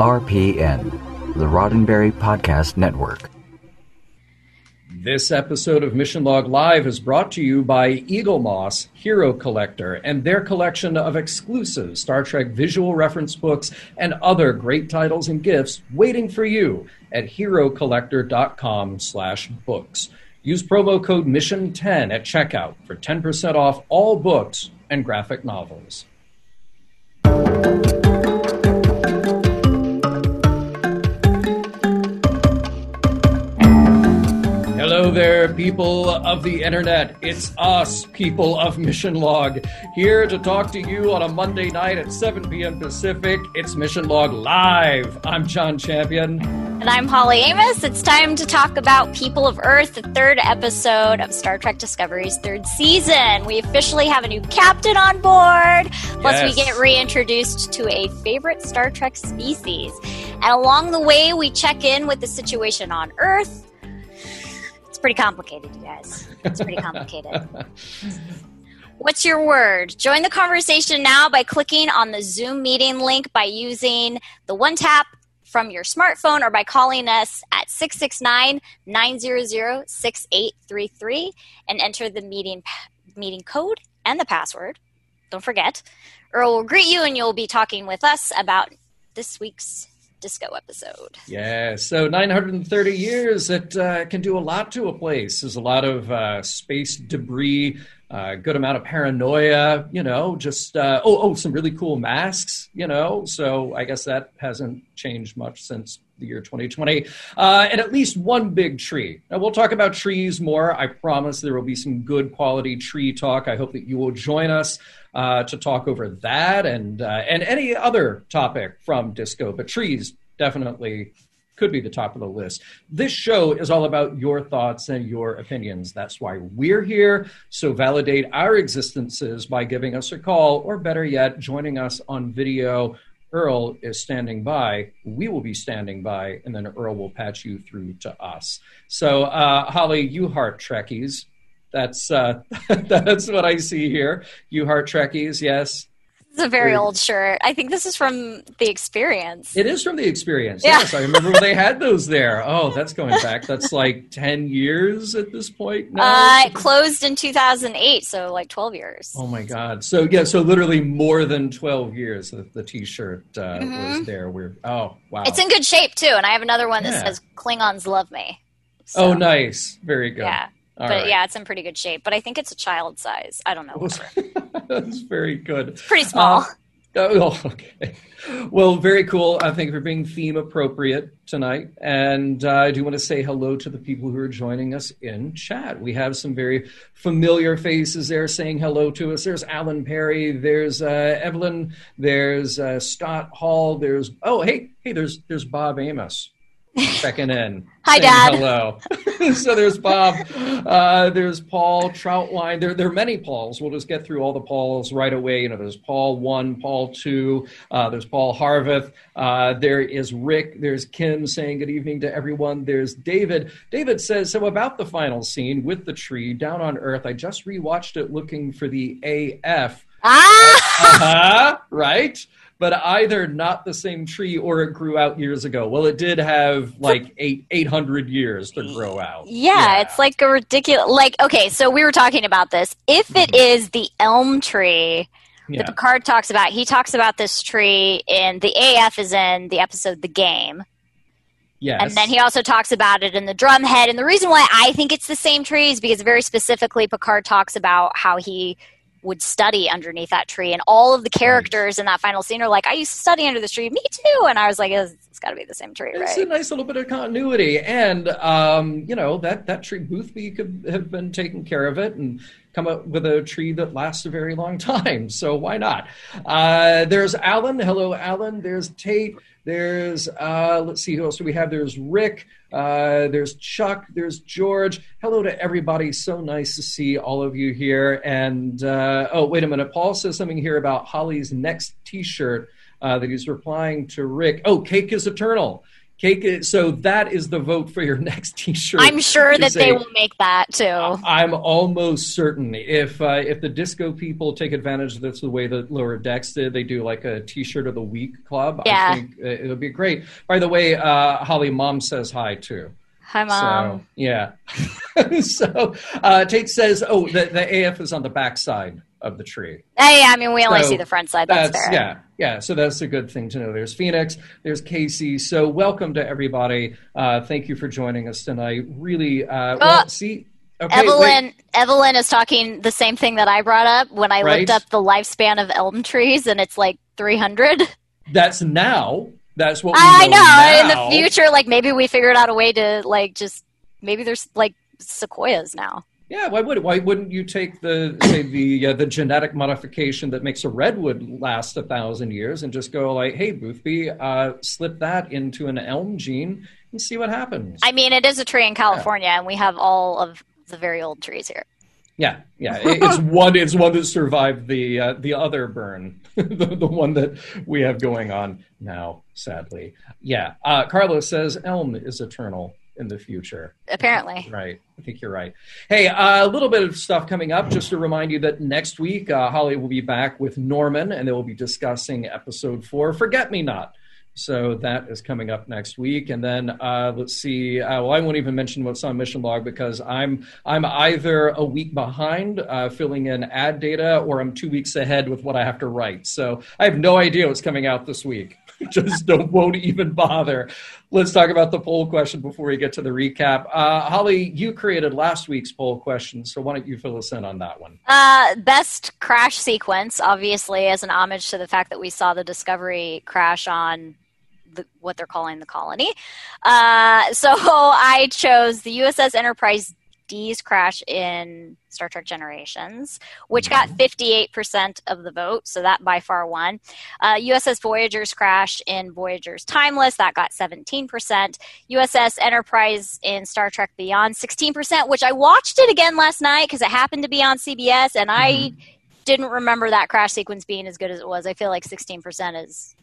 RPN, the Roddenberry Podcast Network. This episode of Mission Log Live is brought to you by Eaglemoss Hero Collector and their collection of exclusive Star Trek visual reference books and other great titles and gifts waiting for you at herocollector.com/books. Use promo code MISSION10 at checkout for 10% off all books and graphic novels. Hello there, people of the internet. It's us, people of Mission Log, here to talk to you on a Monday night at 7 p.m. Pacific. It's Mission Log Live. I'm John Champion. And I'm Holly Amos. It's time to talk about People of Earth, the third episode of Star Trek Discovery's third season. We officially have a new captain on board, plus, Yes. we get reintroduced to a favorite Star Trek species. And along the way, we check in with the situation on Earth. Pretty complicated, you guys. It's pretty complicated. What's your word? Join the conversation now by clicking on the Zoom meeting link by using the one tap from your smartphone or by calling us at 669 900 6833 and enter the meeting, meeting code and the password. Don't forget. Earl will greet you and you'll be talking with us about this week's disco episode. Yeah, so 930 years, it uh, can do a lot to a place. There's a lot of uh, space debris, a good amount of paranoia, you know, just, uh, oh, oh, some really cool masks, you know, so I guess that hasn't changed much since the year 2020. Uh, and at least one big tree. Now, we'll talk about trees more. I promise there will be some good quality tree talk. I hope that you will join us uh, to talk over that and uh, and any other topic from disco. But trees definitely could be the top of the list. This show is all about your thoughts and your opinions. That's why we're here. So validate our existences by giving us a call, or better yet, joining us on video. Earl is standing by. We will be standing by, and then Earl will patch you through to us. So, uh, Holly, you heart Trekkies. That's uh, that's what I see here. You heart Trekkies, yes. It's a very old shirt. I think this is from the experience. It is from the experience. Yeah. Yes, I remember when they had those there. Oh, that's going back. That's like ten years at this point now. Uh, it closed in 2008, so like 12 years. Oh my God! So yeah, so literally more than twelve years that the T-shirt uh, Mhm. was there. We're oh wow. It's in good shape too, and I have another one that says "Klingons love me." So, oh, nice, very good. Yeah, All but right. yeah, it's in pretty good shape. But I think it's a child size. I don't know. that's very good. It's pretty small. Uh, Oh, okay. Well, very cool. I think for being theme appropriate tonight. And uh, I do want to say hello to the people who are joining us in chat. We have some very familiar faces there saying hello to us. There's Alan Perry. There's uh, Evelyn. There's uh, Scott Hall. There's oh hey hey there's there's Bob Amos checking in. Hi, Dad. Hello. so there's Bob. Uh, there's Paul Troutline. There, there are many Pauls. We'll just get through all the Pauls right away. You know, there's Paul one, Paul two. Uh, there's Paul Harveth. Uh, there is Rick. There's Kim saying good evening to everyone. There's David. David says so about the final scene with the tree down on Earth. I just rewatched it looking for the AF. ah, Uh-huh, right? But either not the same tree or it grew out years ago. Well, it did have like eight eight hundred years to grow out. yeah, it's like a ridiculous. Like, okay, so we were talking about this. If it mm-hmm. is the elm tree yeah. that Picard talks about, he talks about this tree in the AF is in the episode "The Game." yes. And then he also talks about it in the drumhead. And the reason why I think it's the same tree is because very specifically Picard talks about how he would study underneath that tree. And all of the characters in that final scene are like, I used to study under this tree. Me too. And I was like, it's, it's got to be the same tree, right? It's a nice little bit of continuity, and um, you know that that tree Boothby could have been taking care of it and come up with a tree that lasts a very long time. So why not? Uh, there's Alan. Hello, Alan. There's Tate. There's uh, let's see who else do we have. There's Rick. Uh, there's Chuck. There's George. Hello to everybody. So nice to see all of you here. And uh, oh, wait a minute. Paul says something here about Holly's next T-shirt uh, that he's replying to Rick. Oh, cake is eternal. Cake. So that is the vote for your next T-shirt. I'm sure that they will make that too. I'm almost certain if uh, if the disco people take advantage of this the way that Lower Decks did, they do like a T-shirt of the week club. Yeah. I think uh, it'll be great. By the way, uh, Holly, mom says hi too. Hi, mom. So yeah. so uh, Tate says, oh, the, the AF is on the back side of the tree. Hey, I mean, we only So see the front side. That's, fair. yeah, yeah. So that's a good thing to know. There's Phoenix, there's Casey. So welcome to everybody. Uh, thank you for joining us tonight. Really, uh, well, Uh, see, okay, Evelyn, wait. Evelyn is talking the same thing that I brought up when I Right. looked up the lifespan of elm trees, and it's like 300. that's now. That's what we I know. now. In the future, like maybe we figured out a way to like just maybe there's like sequoias now. Yeah, why would why wouldn't you take the say the uh, the genetic modification that makes a redwood last a thousand years and just go like, hey, Boothby, uh, slip that into an elm gene and see what happens. I mean, it is a tree in California, and we have all of the very old trees here. Yeah, yeah. It's one. It's one that survived the uh, the other burn, the, the one that we have going on now. Sadly, yeah. Uh, Carlos says elm is eternal in the future. Apparently, Right. I think you're right. Hey, uh, a little bit of stuff coming up. Just to remind you that next week, uh, Holly will be back with Norman, and they will be discussing episode four, Forget Me Not. So that is coming up next week, and then uh, let's see. Uh, well, I won't even mention what's on Mission Log because I'm I'm either a week behind uh, filling in ad data, or I'm two weeks ahead with what I have to write. So I have no idea what's coming out this week. Just don't won't even bother. Let's talk about the poll question before we get to the recap. Uh, Holly, you created last week's poll question, so why don't you fill us in on that one? uh, best crash sequence, obviously, as an homage to the fact that we saw the Discovery crash on the, what they're calling the colony. Uh, so I chose the USS Enterprise D's crash in Star Trek Generations, which got 58% of the vote, so that by far won. Uh, USS Voyager's crash in Voyager's Timeless, that got 17%. USS Enterprise in Star Trek Beyond, 16%, which I watched it again last night because it happened to be on CBS, and I didn't remember that crash sequence being as good as it was. I feel like 16% is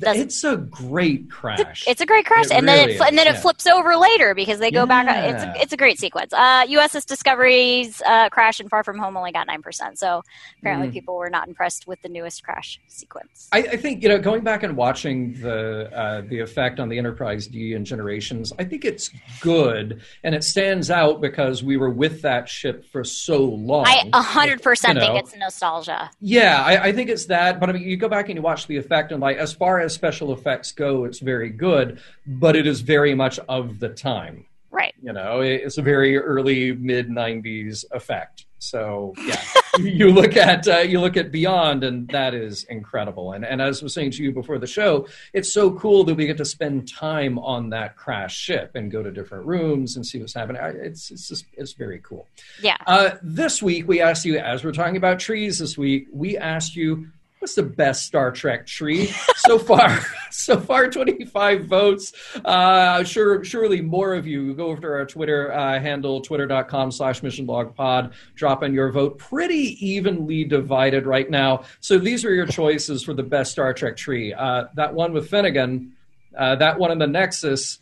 Doesn't- It's a great crash. it's a great crash, It and then really it, fl- and then it yeah. flips over later because they go back. It's a, it's a great sequence. Uh, USS Discovery's uh, crash and Far From Home only got nine percent, so apparently Mm. people were not impressed with the newest crash sequence. I, I think you know, going back and watching the uh, the effect on the Enterprise D and Generations, I think it's good, and it stands out because we were with that ship for so long. I a hundred percent think it's nostalgia. Yeah, I, I think it's that. But I mean, you go back and you watch the effect, and like as far as special effects go, it's very good, but it is very much of the time. Right. You know, it's a very early mid '90s effect. So yeah, you look at uh, you look at Beyond, and that is incredible. And and as I was saying to you before the show, it's so cool that we get to spend time on that crash ship and go to different rooms and see what's happening. It's it's just it's very cool. Yeah. Uh, this week, we asked you, as we're talking about trees this week, we asked you, what's the best Star Trek tree so far? so far, 25 votes. Uh, sure, surely more of you go over to our Twitter uh, handle, twitter.com slash missionlogpod, drop in your vote. Pretty evenly divided right now. So these are your choices for the best Star Trek tree. Uh, that one with Finnegan, uh, that one in the Nexus,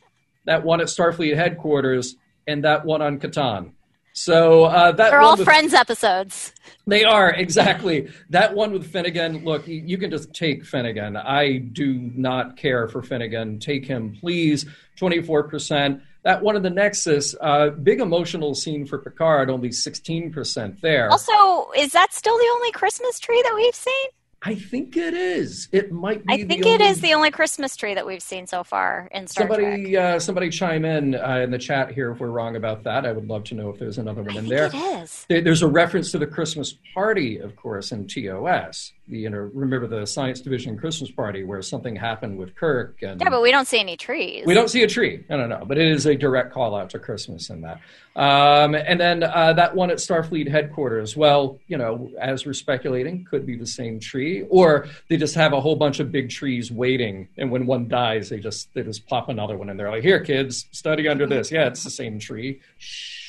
that one at Starfleet headquarters, and that one on Kataan. So uh, that They're all with- Friends episodes. They are exactly that one with Finnegan. Look, you, can just take Finnegan. I do not care for Finnegan. Take him, please. Twenty four percent. That one of the Nexus, uh, big emotional scene for Picard. Only sixteen percent there. Also, is that still the only Christmas tree that we've seen? I think it is. It might be. I think it only- is the only Christmas tree that we've seen so far in Star Trek. Somebody, uh, somebody chime in uh, in the chat here if we're wrong about that. I would love to know if there's another one I in there. it is. There- There's a reference to the Christmas party, of course, in TOS. You know, remember the Science Division Christmas party where something happened with Kirk, and Yeah, but we don't see any trees. we don't see a tree. I don't know, But it is a direct call out to Christmas in that. Um, and then uh, that one at Starfleet headquarters. Well, you know, as we're speculating, could be the same tree, or they just have a whole bunch of big trees waiting, and when one dies, they just they just pop another one in there. Like, here, kids, study under this. Yeah, it's the same tree. Shh.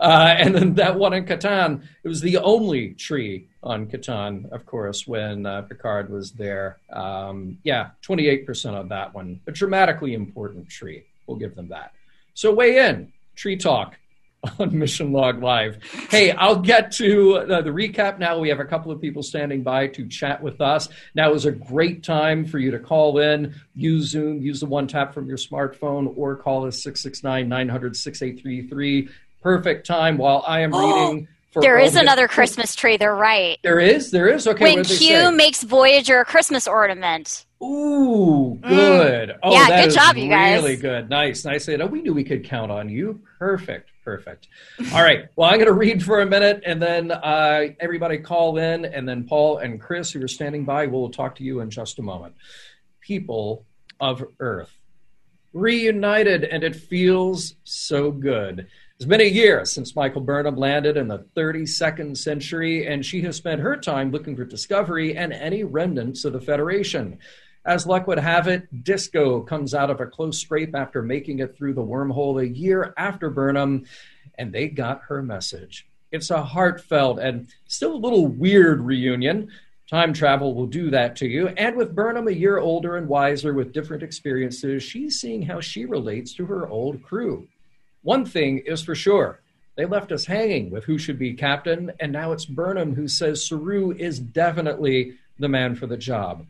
Uh, and then that one in Kataan, it was the only tree on Kataan, of course, when uh, Picard was there. Um, yeah, 28% on that one. A dramatically important tree. We'll give them that. So weigh in, tree talk on Mission Log Live. Hey, I'll get to uh, the recap now. We have a couple of people standing by to chat with us. Now is a great time for you to call in, use Zoom, use the one tap from your smartphone, or call us 669 900 6833. Perfect time while I am reading. there is another Christmas tree. They're right. There is. There is. Okay. When Q makes Voyager a Christmas ornament. Ooh, good. Mm. Oh, yeah, good job, you guys. Really good. Nice, nice. We knew we could count on you. Perfect. Perfect. All right. Well, I'm going to read for a minute, and then uh, everybody call in, and then Paul and Chris, who are standing by, will talk to you in just a moment. People of Earth, reunited, and it feels so good. It's been a year since Michael Burnham landed in the 32nd century, and she has spent her time looking for discovery and any remnants of the Federation. As luck would have it, Disco comes out of a close scrape after making it through the wormhole a year after Burnham, and they got her message. It's a heartfelt and still a little weird reunion. Time travel will do that to you. And with Burnham a year older and wiser with different experiences, she's seeing how she relates to her old crew. One thing is for sure they left us hanging with who should be captain, and now it's Burnham who says Saru is definitely the man for the job.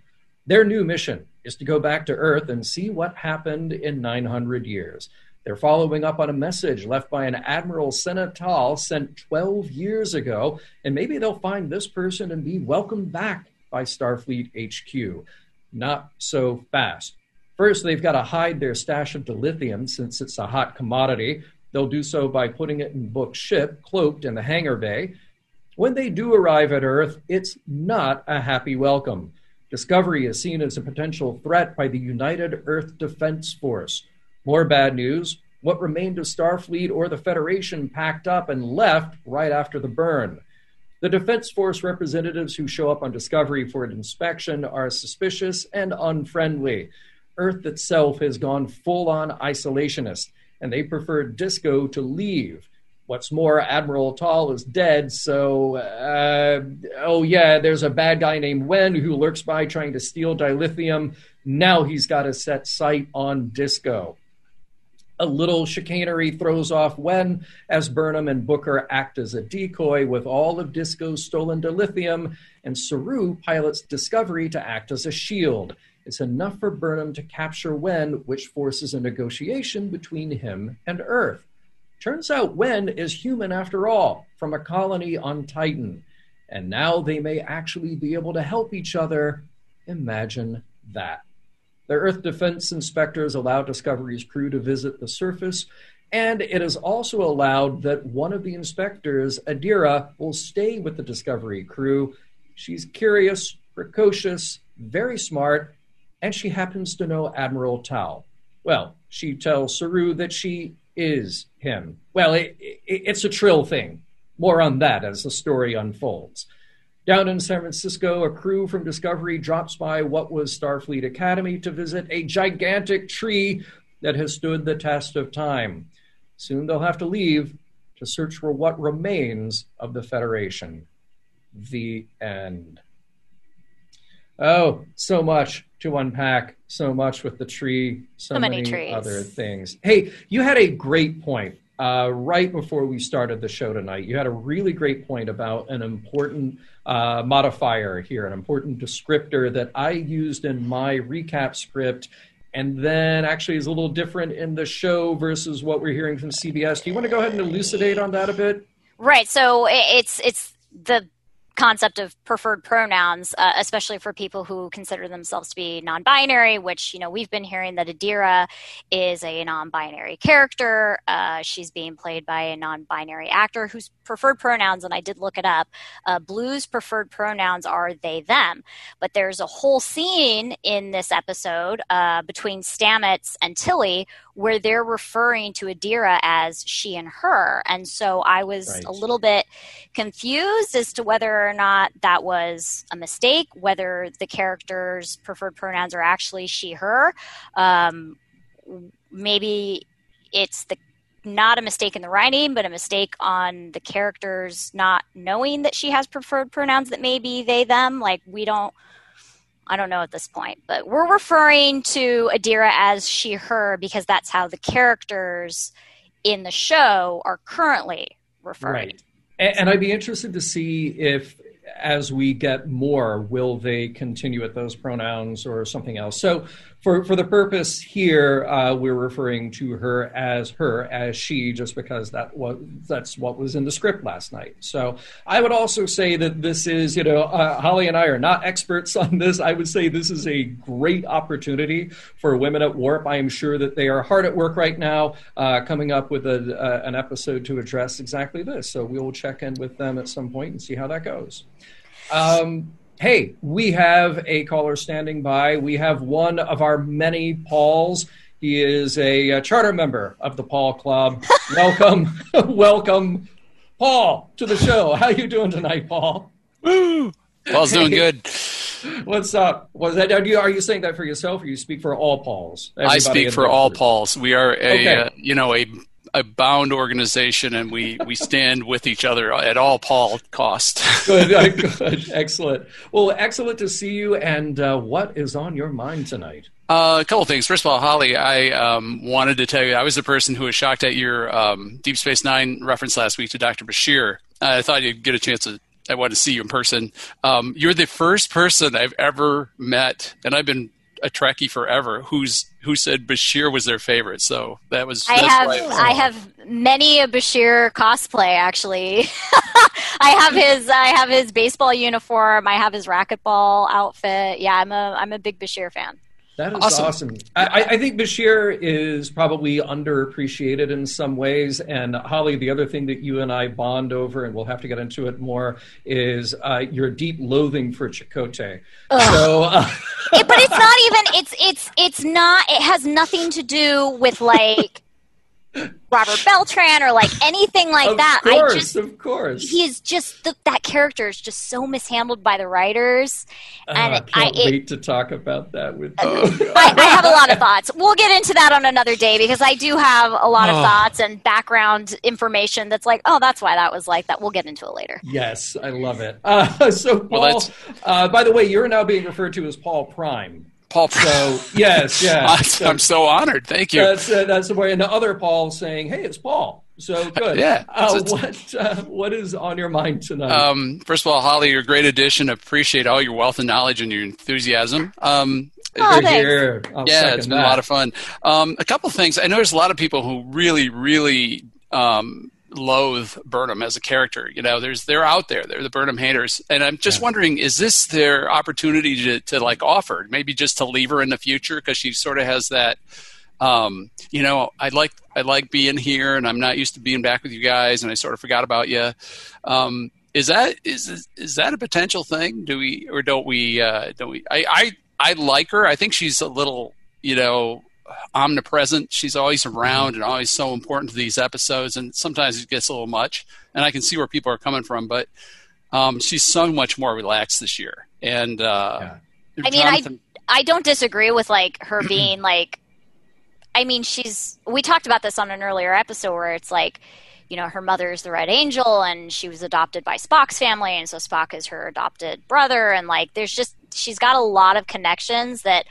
Their new mission is to go back to Earth and see what happened in 900 years. They're following up on a message left by an Admiral Senna Tal sent 12 years ago, and maybe they'll find this person and be welcomed back by Starfleet HQ. Not so fast. First, they've got to hide their stash of dilithium since it's a hot commodity. They'll do so by putting it in Book's ship, cloaked in the hangar bay. When they do arrive at Earth, it's not a happy welcome. Discovery is seen as a potential threat by the United Earth Defense Force. More bad news what remained of Starfleet or the Federation packed up and left right after the burn. The Defense Force representatives who show up on Discovery for an inspection are suspicious and unfriendly. Earth itself has gone full on isolationist, and they prefer Disco to leave. What's more, Admiral Tal is dead, so, uh, oh yeah, there's a bad guy named Wen who lurks by trying to steal dilithium. Now he's got to set sight on Disco. A little chicanery throws off Wen as Burnham and Booker act as a decoy with all of Disco's stolen dilithium, and Saru pilots Discovery to act as a shield. It's enough for Burnham to capture Wen, which forces a negotiation between him and Earth. Turns out Wen is human after all, from a colony on Titan. And now they may actually be able to help each other. Imagine that. The Earth Defense Inspectors allow Discovery's crew to visit the surface, and it is also allowed that one of the inspectors, Adira, will stay with the Discovery crew. She's curious, precocious, very smart, and she happens to know Admiral Tal. Well, she tells Saru that she is him. Well, it, it, it's a trill thing. More on that as the story unfolds. Down in San Francisco, a crew from Discovery drops by what was Starfleet Academy to visit a gigantic tree that has stood the test of time. Soon they'll have to leave to search for what remains of the Federation. The end. Oh, so much to unpack, so much with the tree, so, so many, many other things. Hey, you had a great point uh, right before we started the show tonight. You had a really great point about an important uh, modifier here, an important descriptor that I used in my recap script. And then actually is a little different in the show versus what we're hearing from CBS. Do you want to go ahead and elucidate on that a bit? Right. So it's it's the concept of preferred pronouns, uh, especially for people who consider themselves to be non-binary. Which you know we've been hearing that Adira is a non-binary character. Uh, she's being played by a non-binary actor whose preferred pronouns, and I did look it up. Uh, Blu's preferred pronouns are they them, but there's a whole scene in this episode uh, between Stamets and Tilly where they're referring to Adira as she and her. And so I was right. a little bit confused as to whether or not that was a mistake, whether the character's preferred pronouns are actually she, her. Um, maybe it's the not a mistake in the writing, but a mistake on the characters not knowing that she has preferred pronouns that may be they, them. Like, we don't, I don't know at this point, but we're referring to Adira as she, her because that's how the characters in the show are currently referring. Right. And, and I'd be interested to see if as we get more, will they continue with those pronouns or something else? So for for the purpose here, uh, we're referring to her as her, as she, just because that was that's what was in the script last night. So I would also say that this is, you know, uh, Holly and I are not experts on this. I would say this is a great opportunity for women at Warp. I am sure that they are hard at work right now, uh, coming up with a, an episode to address exactly this. So we will check in with them at some point and see how that goes. Um, hey, we have a caller standing by. We have one of our many Pauls. He is a, a charter member of the Paul Club. welcome, welcome, Paul, to the show. How you doing tonight, Paul? Woo! Paul's doing good. What's up? Was that are you, are you saying that for yourself, or you speak for all Pauls? Everybody I speak for all Pauls. We are a okay. uh, you know a a bound organization, and we we stand with each other at all Paul cost. good, good, excellent. Well, excellent to see you. And uh, what is on your mind tonight? Uh, a couple things. First of all, Holly, I um, wanted to tell you I was the person who was shocked at your um, Deep Space Nine reference last week to Dr. Bashir. I thought you'd get a chance to. I want to see you in person. Um, you're the first person I've ever met, and I've been a Trekkie forever who's who said Bashir was their favorite. So that was. I have I have many a Bashir cosplay actually. I have his I have his baseball uniform. I have his racquetball outfit. Yeah, I'm a I'm a big Bashir fan. That is awesome. awesome. I, I, think Bashir is probably underappreciated in some ways. And Holly, the other thing that you and I bond over, and we'll have to get into it more, is uh, your deep loathing for Chakotay. So, uh, it, but it's not even. It's it's it's not. It has nothing to do with like Robert Beltran or like anything like of that. Course, I just, of course, he's just the, that character is just so mishandled by the writers, uh, and I can't I, wait to talk about that with you. I, I, have a lot of thoughts. We'll get into that on another day because I do have a lot of oh. thoughts and background information that's like, oh, that's why that was like that. We'll get into it later. Yes, I love it. Uh, so, Paul, well, uh, by the way, you're now being referred to as Paul Prime. Paul. So yes, yes. I'm so honored. Thank you. That's uh, that's the way. And the other Paul saying, "Hey, it's Paul." So good. yeah. Uh, what uh, what is on your mind tonight? Um, first of all, Holly, you're a great addition. Appreciate all your wealth and knowledge and your enthusiasm. Um, oh, here. yeah, it's been that. a lot of fun. Um, a couple things. I know there's a lot of people who really, really um, loathe Burnham as a character. You know, there's they're out there. They're the Burnham haters, and I'm just yeah. wondering, is this their opportunity to to like offer maybe just to leave her in the future because she sort of has that. Um, you know, I like I like being here, and I'm not used to being back with you guys, and I sort of forgot about you. Um, is that is is that a potential thing? Do we or don't we? Uh, don't we? I, I I like her. I think she's a little, you know, omnipresent. She's always around and always so important to these episodes, and sometimes it gets a little much. And I can see where people are coming from, but um, she's so much more relaxed this year. And uh, yeah. I mean, Jonathan- I I don't disagree with like her being like. I mean, she's. We talked about this on an earlier episode where it's like, you know, her mother is the Red Angel, and she was adopted by Spock's family, and so Spock is her adopted brother, and like, there's just she's got a lot of connections that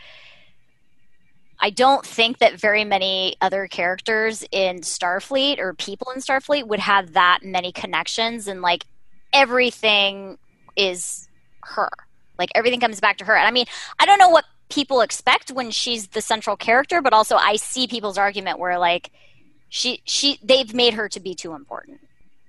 I don't think that very many other characters in Starfleet or people in Starfleet would have that many connections and like everything is her. Like everything comes back to her. And I mean, I don't know what people expect when she's the central character, but also I see people's argument where like she she they've made her to be too important.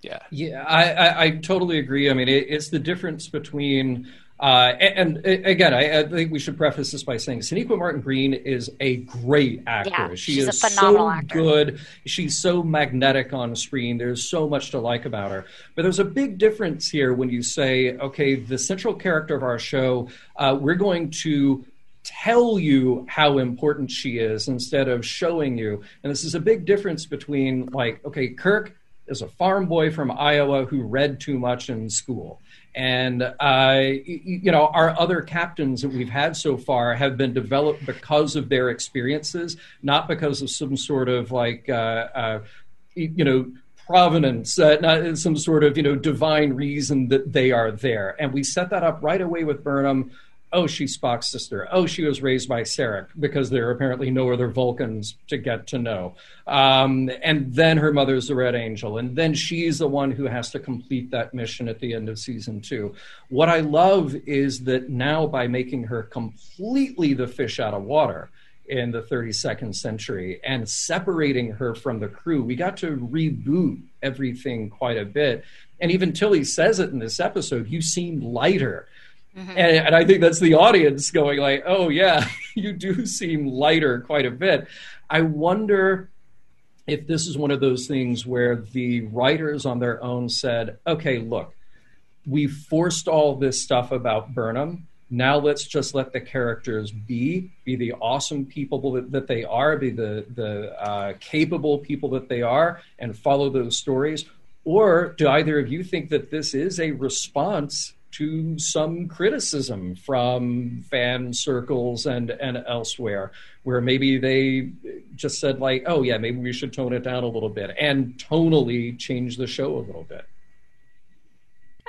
Yeah, yeah, I I, I totally agree. I mean, it, it's the difference between uh, and, and, again, I, I, think we should preface this by saying Sonequa Martin Green is a great actress. Yeah, she she's is a phenomenal so actor. good. She's so magnetic on screen. There's so much to like about her. But there's a big difference here when you say, okay, the central character of our show, uh, we're going to tell you how important she is instead of showing you. And this is a big difference between, like, okay, Kirk is a farm boy from Iowa who read too much in school and uh, you know, our other captains that we've had so far have been developed because of their experiences, not because of some sort of like uh, uh, you know provenance, uh, not some sort of you know divine reason that they are there. And we set that up right away with Burnham. Oh, she's Spock's sister. Oh, she was raised by Sarek because there are apparently no other Vulcans to get to know. Um, and then her mother's the Red Angel, and then she's the one who has to complete that mission at the end of season two. What I love is that now by making her completely the fish out of water in the 32nd century and separating her from the crew, we got to reboot everything quite a bit. And even Tilly says it in this episode you seem lighter. Mm-hmm. And, and I think that's the audience going like, "Oh yeah, you do seem lighter quite a bit." I wonder if this is one of those things where the writers on their own said, "Okay, look, we forced all this stuff about Burnham, now let's just let the characters be be the awesome people that, that they are be the the uh, capable people that they are and follow those stories or do either of you think that this is a response to some criticism from fan circles and and elsewhere where maybe they just said like oh yeah maybe we should tone it down a little bit and tonally change the show a little bit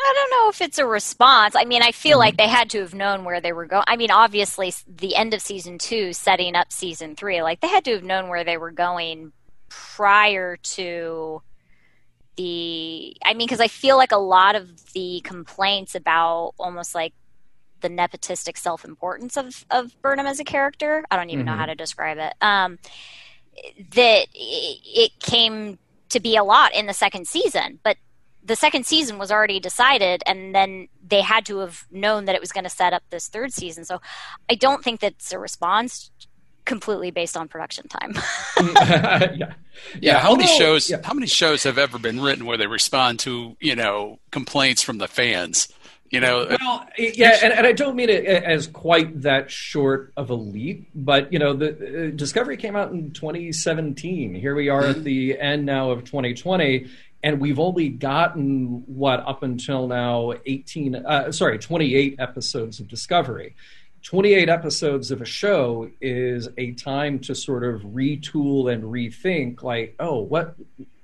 I don't know if it's a response. I mean, I feel mm-hmm. like they had to have known where they were going. I mean, obviously, the end of season two, setting up season three, like they had to have known where they were going prior to the. I mean, because I feel like a lot of the complaints about almost like the nepotistic self importance of of Burnham as a character. I don't even mm-hmm. know how to describe it. Um, that it came to be a lot in the second season, but the second season was already decided and then they had to have known that it was going to set up this third season so i don't think that's a response completely based on production time yeah. yeah yeah how many shows yeah. how many shows have ever been written where they respond to you know complaints from the fans you know well yeah and, and i don't mean it as quite that short of a leap but you know the uh, discovery came out in 2017 here we are mm-hmm. at the end now of 2020 and we've only gotten what up until now 18 uh, sorry 28 episodes of discovery 28 episodes of a show is a time to sort of retool and rethink like oh what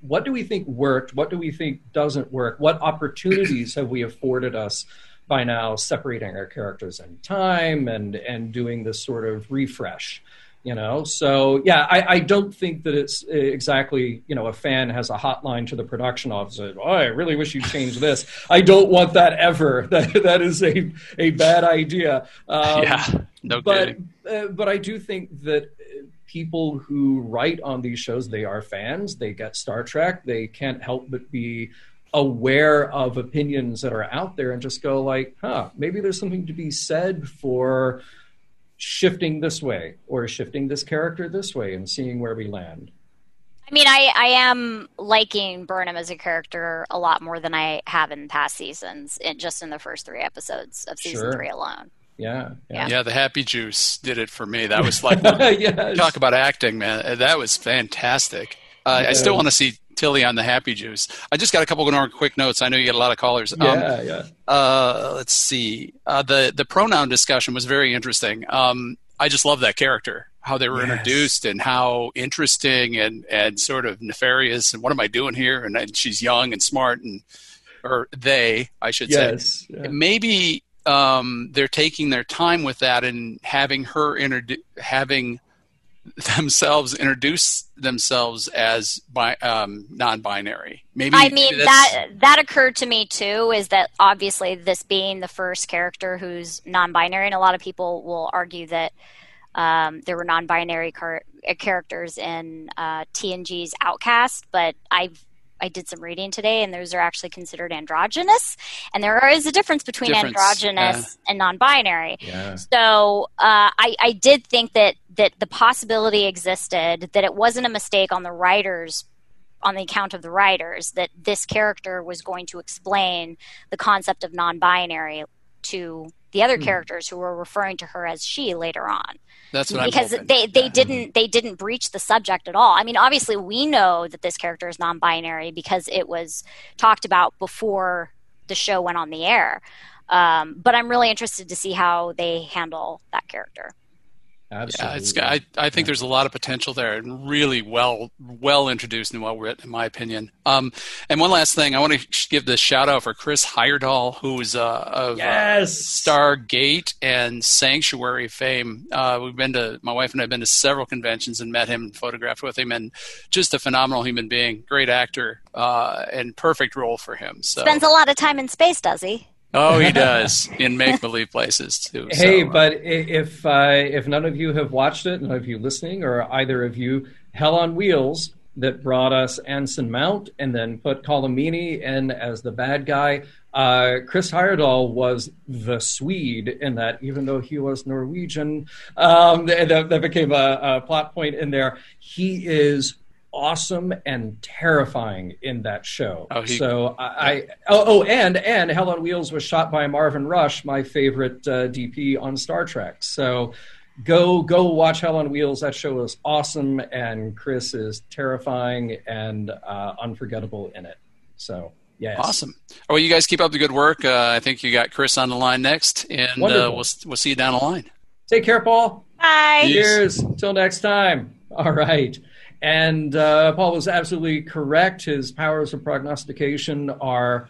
what do we think worked? What do we think doesn't work? What opportunities have we afforded us by now separating our characters in time and and doing this sort of refresh you know? So yeah I, I, don't think that it's exactly you know a fan has a hotline to the production office oh i really wish you changed this. I don't want that ever. That that is a a bad idea. Um, yeah no but uh, but i do think that people who write on these shows they are fans. They get star trek. They can't help but be aware of opinions that are out there and just go like huh maybe there's something to be said for shifting this way or shifting this character this way and seeing where we land. I mean, I, I am liking Burnham as a character a lot more than I have in past seasons, in, just in the first three episodes of season sure. three alone. Yeah, yeah, yeah. The happy juice did it for me. That was like yes. talk about acting, man. That was fantastic. Uh, yeah. I still want to see Tilly on the happy juice. I just got a couple more quick notes. I know you get a lot of callers. Yeah, um, yeah. Uh, let's see. Uh, the the pronoun discussion was very interesting. Um, I just love that character, how they were yes. introduced, and how interesting and and sort of nefarious. And what am I doing here? And, and she's young and smart, and or they, I should yes. say. Yeah. Maybe um, they're taking their time with that and having her introduce having themselves introduce themselves as bi- um, non-binary. Maybe I mean that that occurred to me too. Is that obviously this being the first character who's non-binary, and a lot of people will argue that um, there were non-binary car- characters in uh, TNG's Outcast, but I've I did some reading today, and those are actually considered androgynous, and there is a difference between difference, androgynous and non-binary. Yeah. So uh, I, I did think that that the possibility existed that it wasn't a mistake on the writers on the account of the writers that this character was going to explain the concept of non-binary to the other hmm. characters who were referring to her as she later on. That's what because they they yeah. didn't they didn't breach the subject at all. I mean, obviously we know that this character is non-binary because it was talked about before the show went on the air. Um, but I'm really interested to see how they handle that character. Absolutely. Yeah, it's. I, I think there's a lot of potential there, and really well well introduced and well written, in my opinion. Um, and one last thing, I want to give this shout out for Chris Heyerdahl, who's uh, of yes. uh, Stargate and Sanctuary fame. Uh, we've been to my wife and I have been to several conventions and met him and photographed with him, and just a phenomenal human being, great actor, uh, and perfect role for him. So Spends a lot of time in space, does he? Oh, he does in make believe places too. Hey, so, uh, but if uh, if none of you have watched it, none of you listening, or either of you, Hell on Wheels that brought us Anson Mount and then put Colm Meaney in as the bad guy. Uh, Chris Heyerdahl was the Swede in that, even though he was Norwegian, um, that, that became a, a plot point in there. He is awesome and terrifying in that show. Oh, he- so I, I oh, oh and and Hell on Wheels was shot by Marvin Rush, my favorite uh, DP on Star Trek. So go go watch Hell on Wheels. That show is awesome, and Chris is terrifying and uh, unforgettable in it. So yes, Awesome. Well, you guys keep up the good work. Uh, I think you got Chris on the line next, and uh, we'll we'll see you down the line. Take care, Paul. Bye. Cheers. Till next time. All right. And uh, Paul was absolutely correct. His powers of prognostication are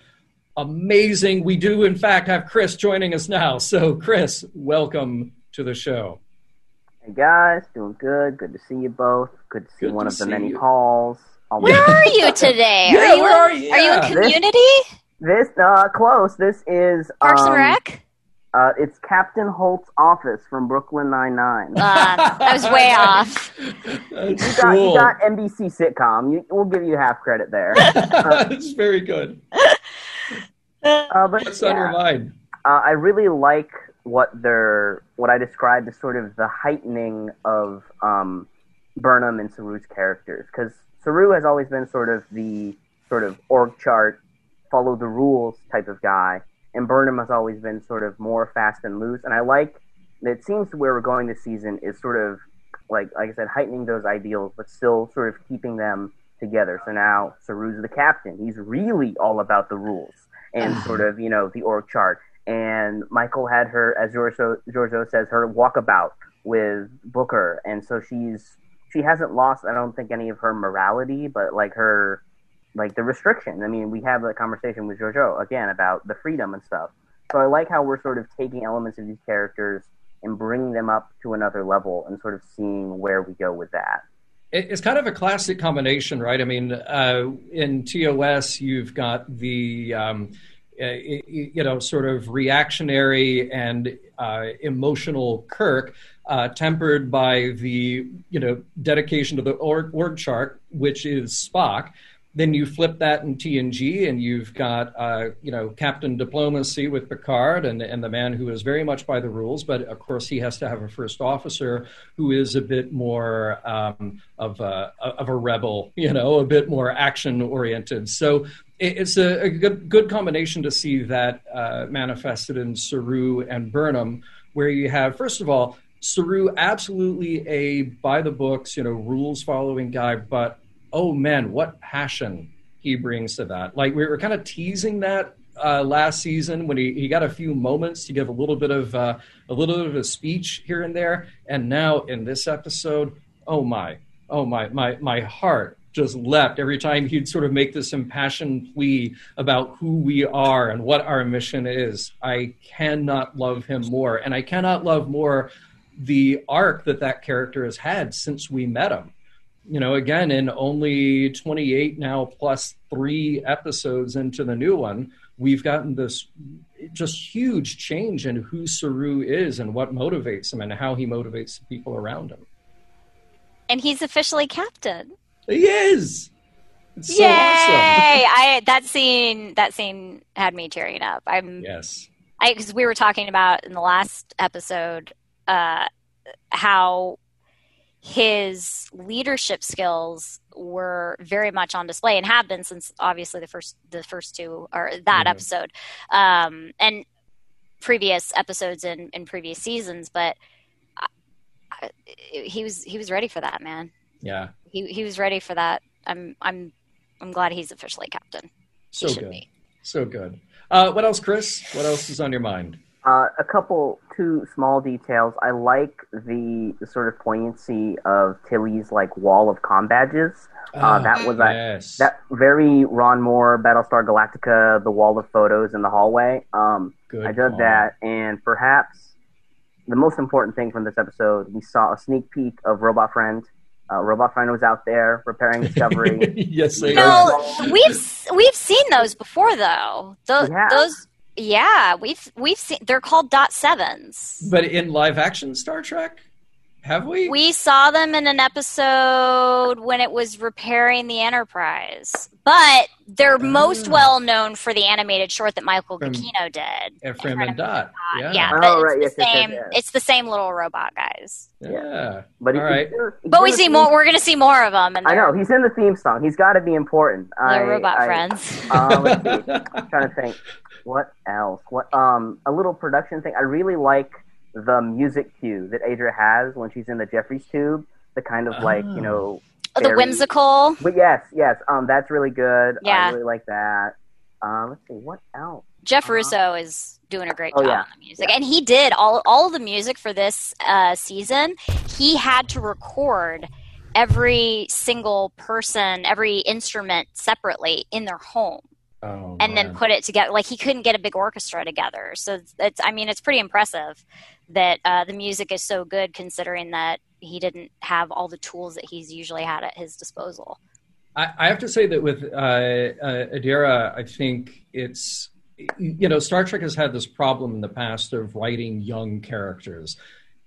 amazing. We do, in fact, have Chris joining us now. So, Chris, welcome to the show. Hey guys, doing good. Good to see you both. Good to see Good one to of the many you. calls. Oh, Where are you today? Yeah, are you where in, are you? Are you in community? This uh close. This is Parks um, and Rec? Uh, it's Captain Holt's office from Brooklyn Nine Nine. Uh, I was way off. That's you got cool. you got NBC sitcom. You, we'll give you half credit there. That's very good. Uh, but What's on your mind? uh, I really like what they're what I described as sort of the heightening of um, Burnham and Saru's characters because Saru has always been sort of the sort of org chart, follow the rules type of guy, and Burnham has always been sort of more fast and loose. And I like it seems where we're going this season is sort of like like I said, heightening those ideals, but still sort of keeping them together. So now Saru's the captain. He's really all about the rules and sort of you know the org chart. And Michael had her, as Georgiou, Georgiou says, her walkabout with Booker, and so she's she hasn't lost. I don't think any of her morality, but like her like the restriction. I mean, we have a conversation with Georgiou again about the freedom and stuff. So I like how we're sort of taking elements of these characters and bringing them up to another level and sort of seeing where we go with that. It's kind of a classic combination, right? I mean, uh, in TOS, you've got the um, uh, you know sort of reactionary and uh, emotional Kirk, uh, tempered by the you know dedication to the org, org chart, which is Spock. Then you flip that in TNG, and you've got uh, you know Captain Diplomacy with Picard, and and the man who is very much by the rules, but of course he has to have a first officer who is a bit more um, of a of a rebel, you know, a bit more action oriented. So it's a, a good good combination to see that uh, manifested in Saru and Burnham, where you have first of all Saru absolutely a by the books, you know, rules following guy, but oh man, what passion he brings to that. Like we were kind of teasing that uh, last season when he, he got a few moments to give a little bit of uh, a little bit of a speech here and there, and now in this episode, oh my, oh my, my my heart just leapt every time he'd sort of make this impassioned plea about who we are and what our mission is. I cannot love him more, and I cannot love more the arc that that character has had since we met him you know, again, in only 28 now plus three episodes into the new one, we've gotten this just huge change in who Saru is and what motivates him and how he motivates the people around him. And he's officially captain. He is. It's so Yay! awesome. I that scene that scene had me tearing up. I'm Yes. I because we were talking about in the last episode uh, how his leadership skills were very much on display and have been since obviously the first the first two or that Mhm. episode um, and previous episodes in, in previous seasons but I, I, he was he was ready for that man Yeah. he he was ready for that i'm i'm i'm glad he's officially captain So good. be So good. Uh, what else, Chris? What else is on your mind? Uh, a couple, two small details. I like the, the sort of poignancy of Tilly's like wall of com badges. Uh, Ah, that was a, that very Ron Moore, Battlestar Galactica, the wall of photos in the hallway. Um, Good I dug call. that, and perhaps the most important thing from this episode, we saw a sneak peek of Robot Friend. Uh, Robot Friend was out there repairing Discovery. yes, they No, are. we've we've seen those before though. Those, We those yeah, we've we've seen. They're called dot sevens. But in live action Star Trek, have we? We saw them in an episode when it was repairing the Enterprise, but they're most Ah. well known for the animated short that Michael From Giacchino did. Ephraim and Dot. Yeah. Yeah, Oh, but it's right, the yes, yes, yes, same. yes. It's the same little robot guys. Yeah. But All right. he's in- he's But we see theme- more. We're going to see more of them. I know he's in the theme song. He's got to be important. I, they're robot I- friends. Uh, let's. I'm trying to think. What else? What um a little production thing. I really like the music cue that Adira has when she's in the Jefferies tube. The kind of like Oh. you know. the whimsical. But yes, yes. Um, that's really good. Yeah. I really like that. Um, let's see what else. Jeff Uh-huh. Russo is doing a great Oh, job yeah. on the music, and he did all all of the music for this uh, season. He had to record every single person, every instrument separately in their home, Oh, and then put it together. Like he couldn't get a big orchestra together, so it's, it's I mean, it's pretty impressive that uh, the music is so good, considering that he didn't have all the tools that he's usually had at his disposal. I, I have to say that with uh, uh, Adira, I think it's you know Star Trek has had this problem in the past of writing young characters.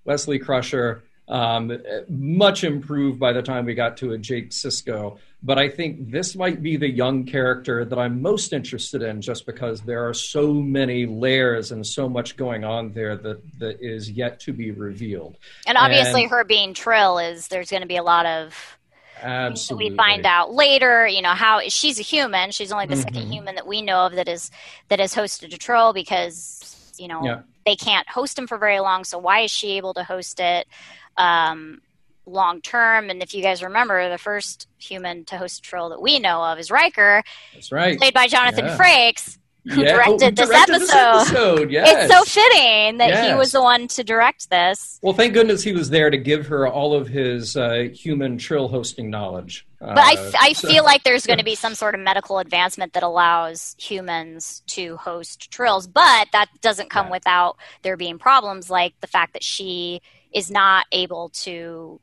Wesley Crusher, um, much improved by the time we got to a Jake Sisko, but I think this might be the young character that I'm most interested in, just because there are so many layers and so much going on there that that is yet to be revealed. And obviously, And- her being Trill is there's going to be a lot of Absolutely, we find out later you know how she's a human she's only the second Mhm. human that we know of that is that has hosted a Trill because you know Yeah. they can't host him for very long so why is she able to host it um, long term and if you guys remember the first human to host a Trill that we know of is Riker That's right. played by Jonathan Yeah. Frakes who Yeah. Oh, directed, this, directed episode. this episode. Yes. It's so fitting that he was the one to direct this. Well, thank goodness he was there to give her all of his uh, human trill hosting knowledge. But I, Uh, f- I so- feel like there's going to be some sort of medical advancement that allows humans to host trills, but that doesn't come Right. without there being problems like the fact that she is not able to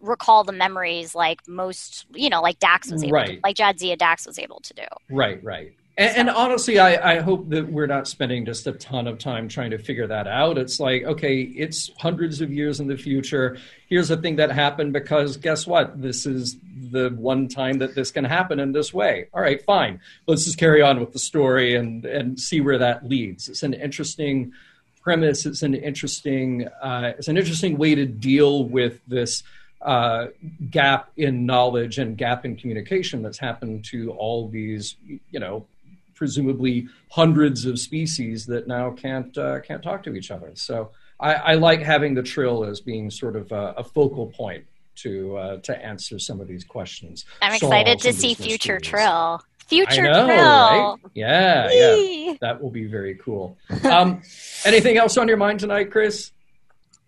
recall the memories like most, you know, like Dax was able to, like Jadzia Dax was able to do. Right, right. And, and honestly, I, I hope that we're not spending just a ton of time trying to figure that out. It's like, okay, it's hundreds of years in the future. Here's a thing that happened because guess what? This is the one time that this can happen in this way. All right, fine. Let's just carry on with the story and, and see where that leads. It's an interesting premise. It's an interesting uh, it's an interesting way to deal with this uh, gap in knowledge and gap in communication that's happened to all these you know presumably hundreds of species that now can't uh, can't talk to each other. So I, I like having the trill as being sort of a, a focal point to uh, to answer some of these questions. I'm excited to see future mysteries. Trill. Future I know, Trill. right? Yeah, yeah. That will be very cool. Um, anything else on your mind tonight, Chris?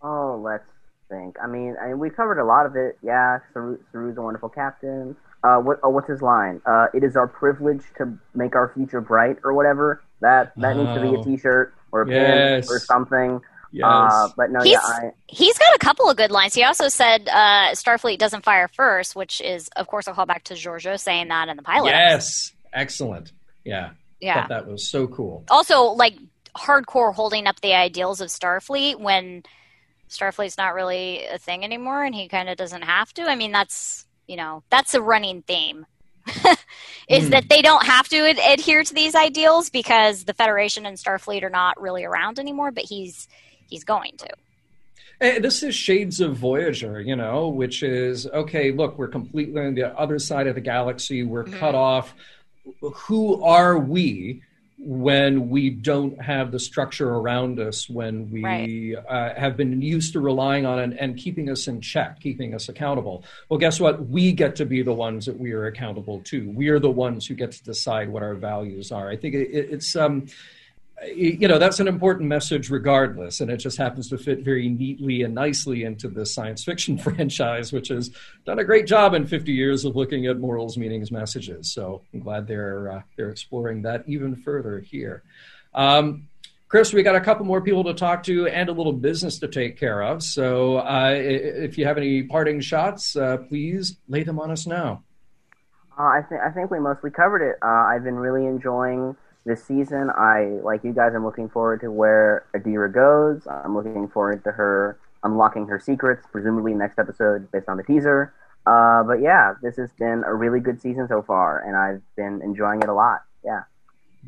Oh, let's think. I mean, I mean, we covered a lot of it. Yeah, Saru, Saru's a wonderful captain. Uh, what? Oh, what's his line? Uh, it is our privilege to make our future bright, or whatever. That that needs to be Oh. a T-shirt or a Yes. pin or something. Yes. Uh, but no, He's- yeah, I, He's got a couple of good lines. He also said uh, Starfleet doesn't fire first, which is, of course, a callback to Georgiou saying that in the pilot. yes. Excellent. Yeah. Yeah. Thought that was so cool. Also, like hardcore holding up the ideals of Starfleet when Starfleet's not really a thing anymore, and he kind of doesn't have to. I mean, that's you know that's a running theme. is Hmm. that they don't have to ad- adhere to these ideals because the Federation and Starfleet are not really around anymore, but he's he's going to. Eh, this is shades of Voyager, you know, which is okay. Look, we're completely on the other side of the galaxy. We're Mhm. cut off. Who are we when we don't have the structure around us? When we uh, have been used to relying on and, and keeping us in check, keeping us accountable. Well, guess what? We get to be the ones that we are accountable to. We are the ones who get to decide what our values are. I think it, it's um, you know that's an important message regardless and it just happens to fit very neatly and nicely into the science fiction franchise which has done a great job in 50 years of looking at morals meanings messages. So i'm glad they're uh, they're exploring that even further here. Um, chris we got a couple more people to talk to and a little business to take care of. So uh, if you have any parting shots uh, please lay them on us now. Uh, I, th- I think we mostly covered it. Uh, i've been really enjoying this season. I like you guys. I'm looking forward to where Adira goes. I'm looking forward to her unlocking her secrets, presumably next episode based on the teaser. Uh, but yeah, this has been a really good season so far, and I've been enjoying it a lot. Yeah.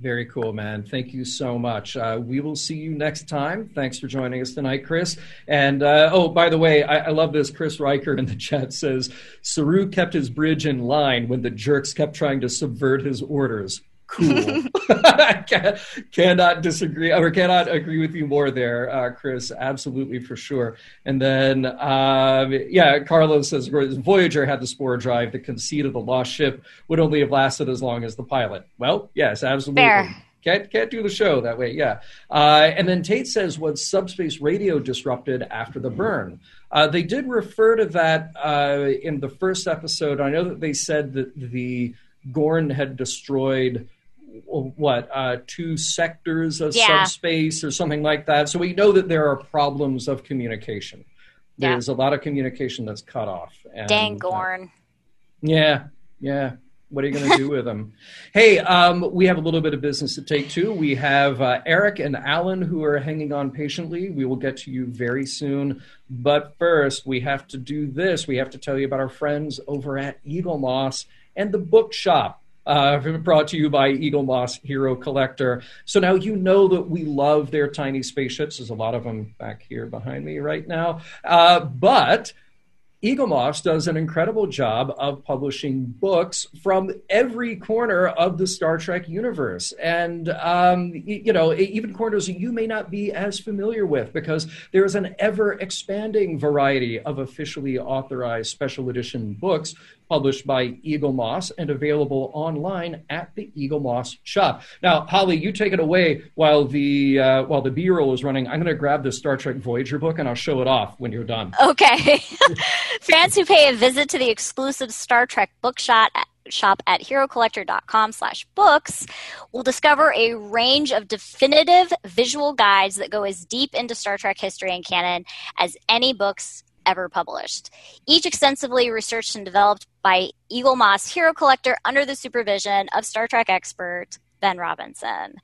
Very cool, man. Thank you so much. Uh, we will see you next time. Thanks for joining us tonight, Chris. And uh, oh, by the way, I, I, love this. Chris Riker in the chat says Saru kept his bridge in line when the jerks kept trying to subvert his orders cool. I can, cannot disagree or cannot agree with you more there, uh, Chris. Absolutely for sure. And then, um, yeah, Carlos says Voyager had the spore drive. The conceit of the lost ship would only have lasted as long as the pilot. Well, yes, absolutely. Fair. Can't, can't do the show that way, yeah. Uh, and then Tate says, was subspace radio disrupted after the burn? Uh, they did refer to that uh, in the first episode. I know that they said that the Gorn had destroyed what uh, two sectors of yeah. subspace or something like that. So we know that there are problems of communication. There's yeah. a lot of communication that's cut off. And, Dang Gorn. Uh, yeah, yeah. What are you going to do with them? Hey, um, we have a little bit of business to take too. We have uh, Eric and Alan who are hanging on patiently. We will get to you very soon. But first, we have to do this. We have to tell you about our friends over at Eaglemoss and the bookshop uh, brought to you by Eaglemoss Hero Collector. So now you know that we love their tiny spaceships. There's a lot of them back here behind me right now. Uh, but Eaglemoss does an incredible job of publishing books from every corner of the Star Trek universe. And, um, you know, even corners you may not be as familiar with because there's an ever expanding variety of officially authorized special edition books published by Eaglemoss and available online at the Eaglemoss shop. Now, Holly, you take it away while the uh, while the B-roll is running. I'm going to grab the Star Trek Voyager book and I'll show it off when you're done. Okay. Fans who pay a visit to the exclusive Star Trek bookshop shop at herocollector.com slash books will discover a range of definitive visual guides that go as deep into star trek history and canon as any books ever published, each extensively researched and developed by Eaglemoss Hero Collector under the supervision of Star Trek expert Ben Robinson.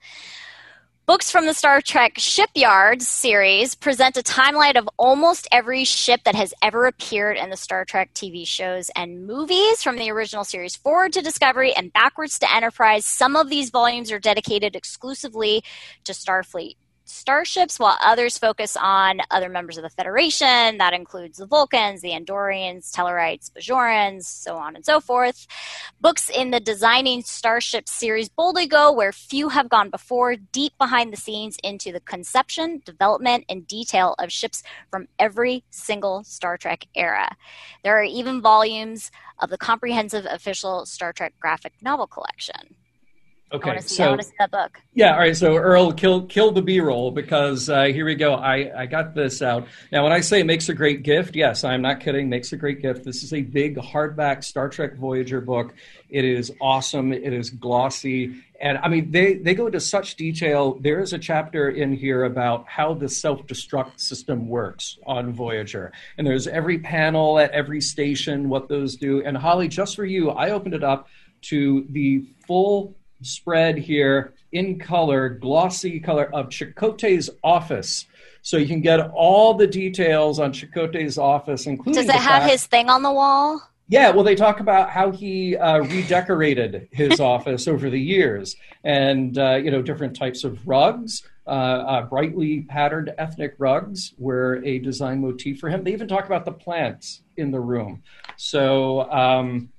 Books from the Star Trek Shipyards series present a timeline of almost every ship that has ever appeared in the Star Trek TV shows and movies, from the original series forward to Discovery and backwards to Enterprise. Some of these volumes are dedicated exclusively to Starfleet starships, while others focus on other members of the Federation. That includes the Vulcans, the Andorians, Tellarites, Bajorans, so on and so forth. Books in the Designing Starships series boldly go where few have gone before, deep behind the scenes into the conception, development, and detail of ships from every single Star Trek era. There are even volumes of the comprehensive official Star Trek graphic novel collection. Okay, I see, so I want to see that book. Yeah, all right. So Earl, kill kill the B roll because uh, here we go. I I got this out now. When I say it makes a great gift, yes, I'm not kidding. Makes a great gift. This is a big hardback Star Trek Voyager book. It is awesome. It is glossy, and I mean they they go into such detail. There is a chapter in here about how the self destruct system works on Voyager, and there's every panel at every station, what those do. And Holly, just for you, I opened it up to the full spread here in color, glossy color of Chakotay's office. So you can get all the details on Chakotay's office, including. Does it have fact, his thing on the wall? Yeah, well, they talk about how he uh, redecorated his office over the years, and uh, you know different types of rugs, uh, uh, brightly patterned ethnic rugs were a design motif for him. They even talk about the plants in the room. So, um,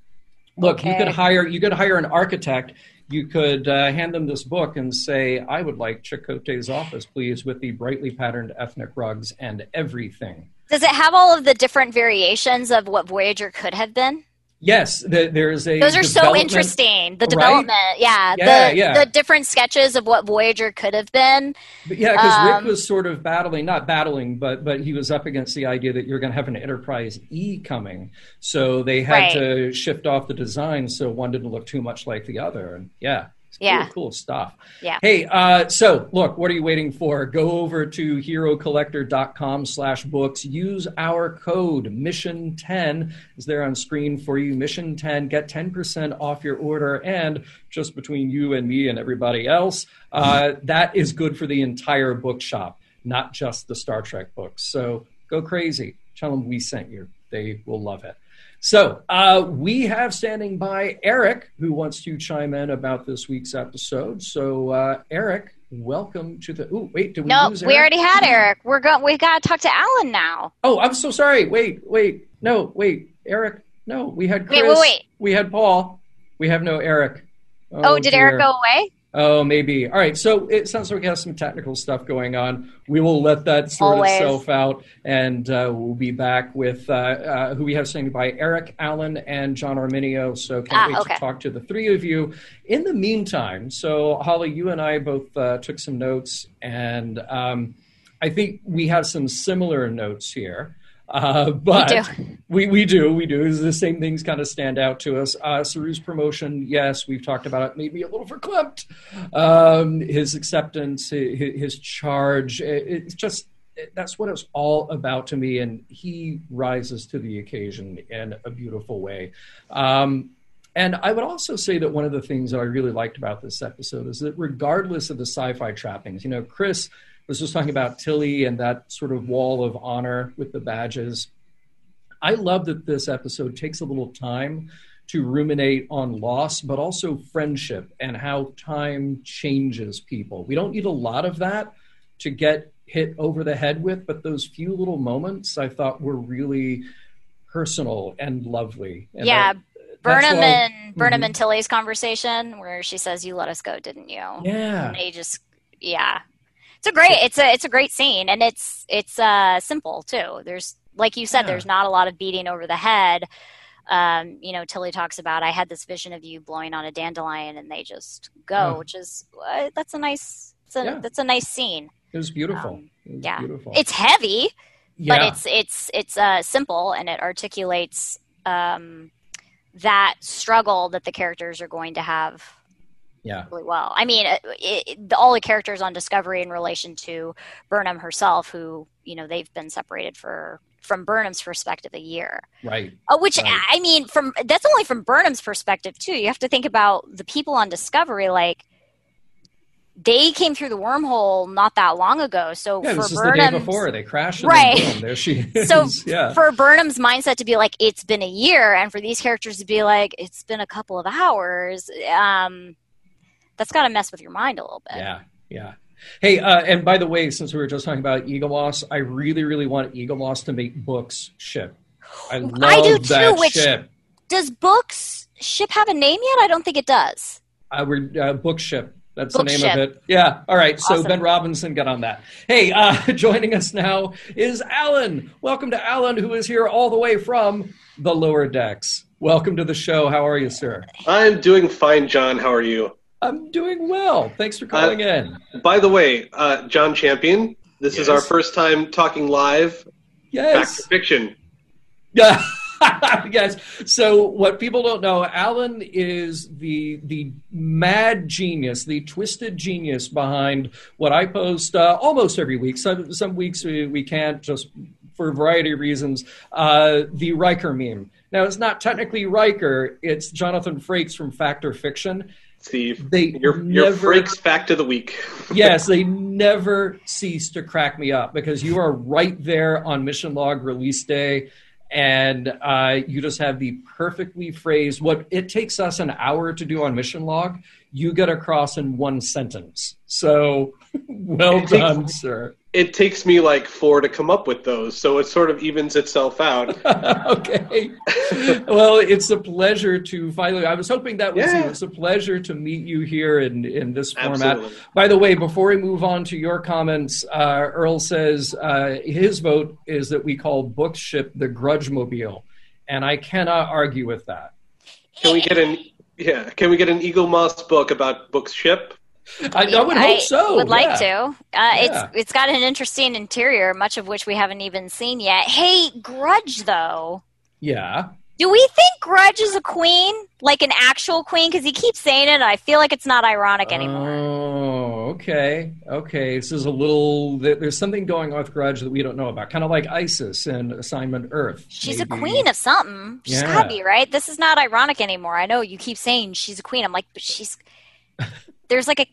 look, okay. you could hire you could hire an architect you could uh, hand them this book and say, I would like Chakotay's office, please, with the brightly patterned ethnic rugs and everything. Does it have all of the different variations of what Voyager could have been? Yes, the, there's a. Those are so interesting. The right? development, yeah, Yeah, the yeah. the different sketches of what Voyager could have been. But yeah, because Um, Rick was sort of battling, not battling, but but he was up against the idea that you're going to have an Enterprise E coming, so they had Right. to shift off the design so one didn't look too much like the other. And yeah, it's Yeah. cool stuff. Yeah. Hey, uh, so look, what are you waiting for? Go over to herocollector.com slash books. Use our code Mission 10 is there on screen for you. Mission 10, get 10% off your order. And just between you and me and everybody else, uh, that is good for the entire bookshop, not just the Star Trek books. So go crazy. Tell them we sent you. They will love it. So uh, we have standing by Eric, who wants to chime in about this week's episode. So uh, Eric, welcome to the. Oh, wait, did we No, we already had Eric. We're going. We got to talk to Alan now. Oh, I'm so sorry. Wait, wait, no, wait, Eric. No, we had Chris. Wait, wait, wait. We had Paul. We have no Eric. Oh, did Eric go away? Oh, maybe. All right. So it sounds like we have some technical stuff going on. We will let that sort Always. itself out, and uh, we'll be back with uh, uh, who we have saying by Eric Allen and John Arminio. So can't Ah, wait okay. to talk to the three of you. In the meantime, so Holly, you and I both uh, took some notes, and um, I think we have some similar notes here. Uh, but we, we do, we do. The same things kind of stand out to us. Uh, Saru's promotion, yes, we've talked about it, made me a little verklempt. Um, his acceptance, his, his charge, it, it's just, that's what it's all about to me. And he rises to the occasion in a beautiful way. Um, and I would also say that one of the things that I really liked about this episode is that regardless of the sci fi trappings, you know, Chris was just talking about Tilly and that sort of wall of honor with the badges. I love that this episode takes a little time to ruminate on loss, but also friendship and how time changes people. We don't need a lot of that to get hit over the head with, but those few little moments I thought were really personal and lovely. And yeah, that's Burnham why- and Burnham Mhm. and Tilly's conversation where she says, "You let us go, didn't you?" Yeah. And they just, yeah, it's a great, it's a, it's a great scene, and it's, it's uh, simple too. There's, like you said, Yeah. there's not a lot of beating over the head. Um, you know, Tilly talks about, I had this vision of you blowing on a dandelion, and they just go, which is, uh, that's a nice, it's a, Yeah. that's a nice scene. It was beautiful. Um, it was yeah. beautiful. It's heavy, yeah. but it's it's it's uh, simple and it articulates um, that struggle that the characters are going to have yeah. really well. I mean, it, it, the, all the characters on Discovery in relation to Burnham herself, who you know they've been separated for from Burnham's perspective a year. Right. Uh, which Right. I mean, from that's only from Burnham's perspective too. You have to think about the people on Discovery, like. They came through the wormhole not that long ago, so Yeah, for this is the day Burnham's before they crashed. Right. Boom, there she is. So yeah. for Burnham's mindset to be like it's been a year, and for these characters to be like it's been a couple of hours, um, that's got to mess with your mind a little bit. Yeah, yeah. Hey, uh, and by the way, since we were just talking about Eaglemoss, I really, really want Eaglemoss to make books ship. I love I do too, that which- ship. Does books ship have a name yet? I don't think it does. Uh, we're uh, book ship. That's Book the name ship. of it. Yeah. All right. So Awesome. Ben Robinson, got on that. Hey, uh, joining us now is Alan. Welcome to Alan, who is here all the way from the lower decks. Welcome to the show. How are you, sir? I'm doing fine, John. How are you? I'm doing well. Thanks for calling in. By the way, uh, John Champion, this is our first time talking live. Back Yes. to fiction. Yeah. yes. So what people don't know, Alan is the the mad genius, the twisted genius behind what I post uh, almost every week. Some some weeks we, we can't just for a variety of reasons. Uh, the Riker meme. Now it's not technically Riker; it's Jonathan Frakes from Fact or Fiction. Steve, They your your Frakes fact of the week. yes, they never cease to crack me up because you are right there on mission log release day, and uh, you just have the perfectly phrased what it takes us an hour to do on mission log. You get across in one sentence. So, well It takes- done, sir. It takes me like four to come up with those, so it sort of evens itself out. okay. well, it's a pleasure to finally. I was hoping that was Yeah. you. It's a pleasure to meet you here in in this format. Absolutely. By the way, before we move on to your comments, uh, Earl says uh, his vote is that we call Bookship the Grudge Mobile. and I cannot argue with that. Can we get an yeah? Can we get an Eaglemoss book about books ship? I, I would hope so. Would like to. Uh, Yeah. It's it's got an interesting interior, much of which we haven't even seen yet. Hey, Grudge though. Yeah. Do we think Grudge is a queen, like an actual queen? Because he keeps saying it. and I feel like it's not ironic anymore. Oh, okay, okay. This is a little. There's something going on with Grudge that we don't know about. Kind of like Isis and Assignment Earth. she's a queen of something. She's Yeah. gotta be right. This is not ironic anymore. I know you keep saying she's a queen. I'm like, but she's there's like a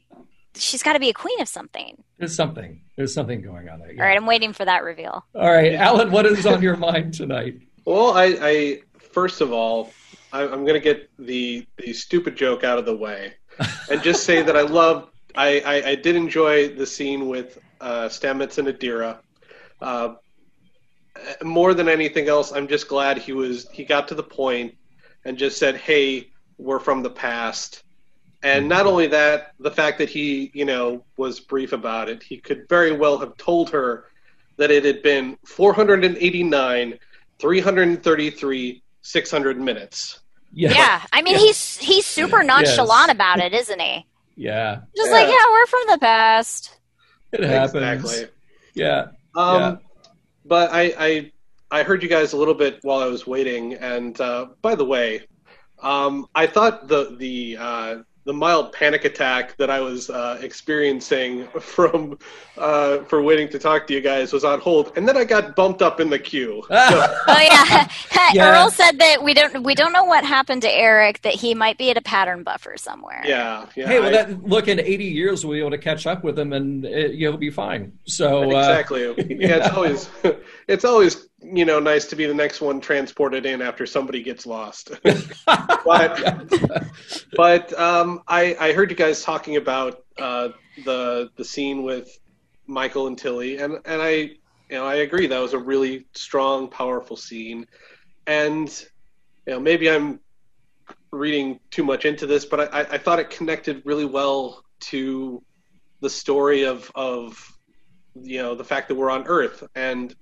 she's got to be a queen of something. There's something. There's something going on there. yeah. All right, I'm waiting for that reveal. All right, Alan. What is on your mind tonight? Well, I, I first of all, I, I'm going to get the the stupid joke out of the way, and just say that I love. I, I, I did enjoy the scene with uh, Stamets and Adira. Uh, more than anything else, I'm just glad he was he got to the point and just said, "Hey, we're from the past." And not only that, the fact that he, you know, was brief about it, he could very well have told her that it had been 489 333 600 minutes. Yeah. Yeah, I mean he's he's super nonchalant about it, isn't he? Yeah. Just Yeah. like, yeah, we're from the past. It happens. Exactly. Yeah. Um, Yeah. But I, I I heard you guys a little bit while I was waiting, and uh, by the way, um, I thought the the uh, the mild panic attack that I was uh, experiencing from uh, for waiting to talk to you guys was on hold, and then I got bumped up in the queue. Ah, Oh yeah. Yeah. Earl said that we don't we don't know what happened to Eric. That he might be at a pattern buffer somewhere. yeah, yeah. hey, well, I- that, look, in 80 years, we'll be able to catch up with him and it, you'll be fine. So, uh, exactly. yeah, it's always it's always you know nice to be the next one transported in after somebody gets lost. but but um, I I heard you guys talking about uh, the the scene with Michael and Tilly, and and I you know I agree that was a really strong, powerful scene, and you know maybe I'm reading too much into this, but I, I thought it connected really well to the story of of you know the fact that we're on Earth, and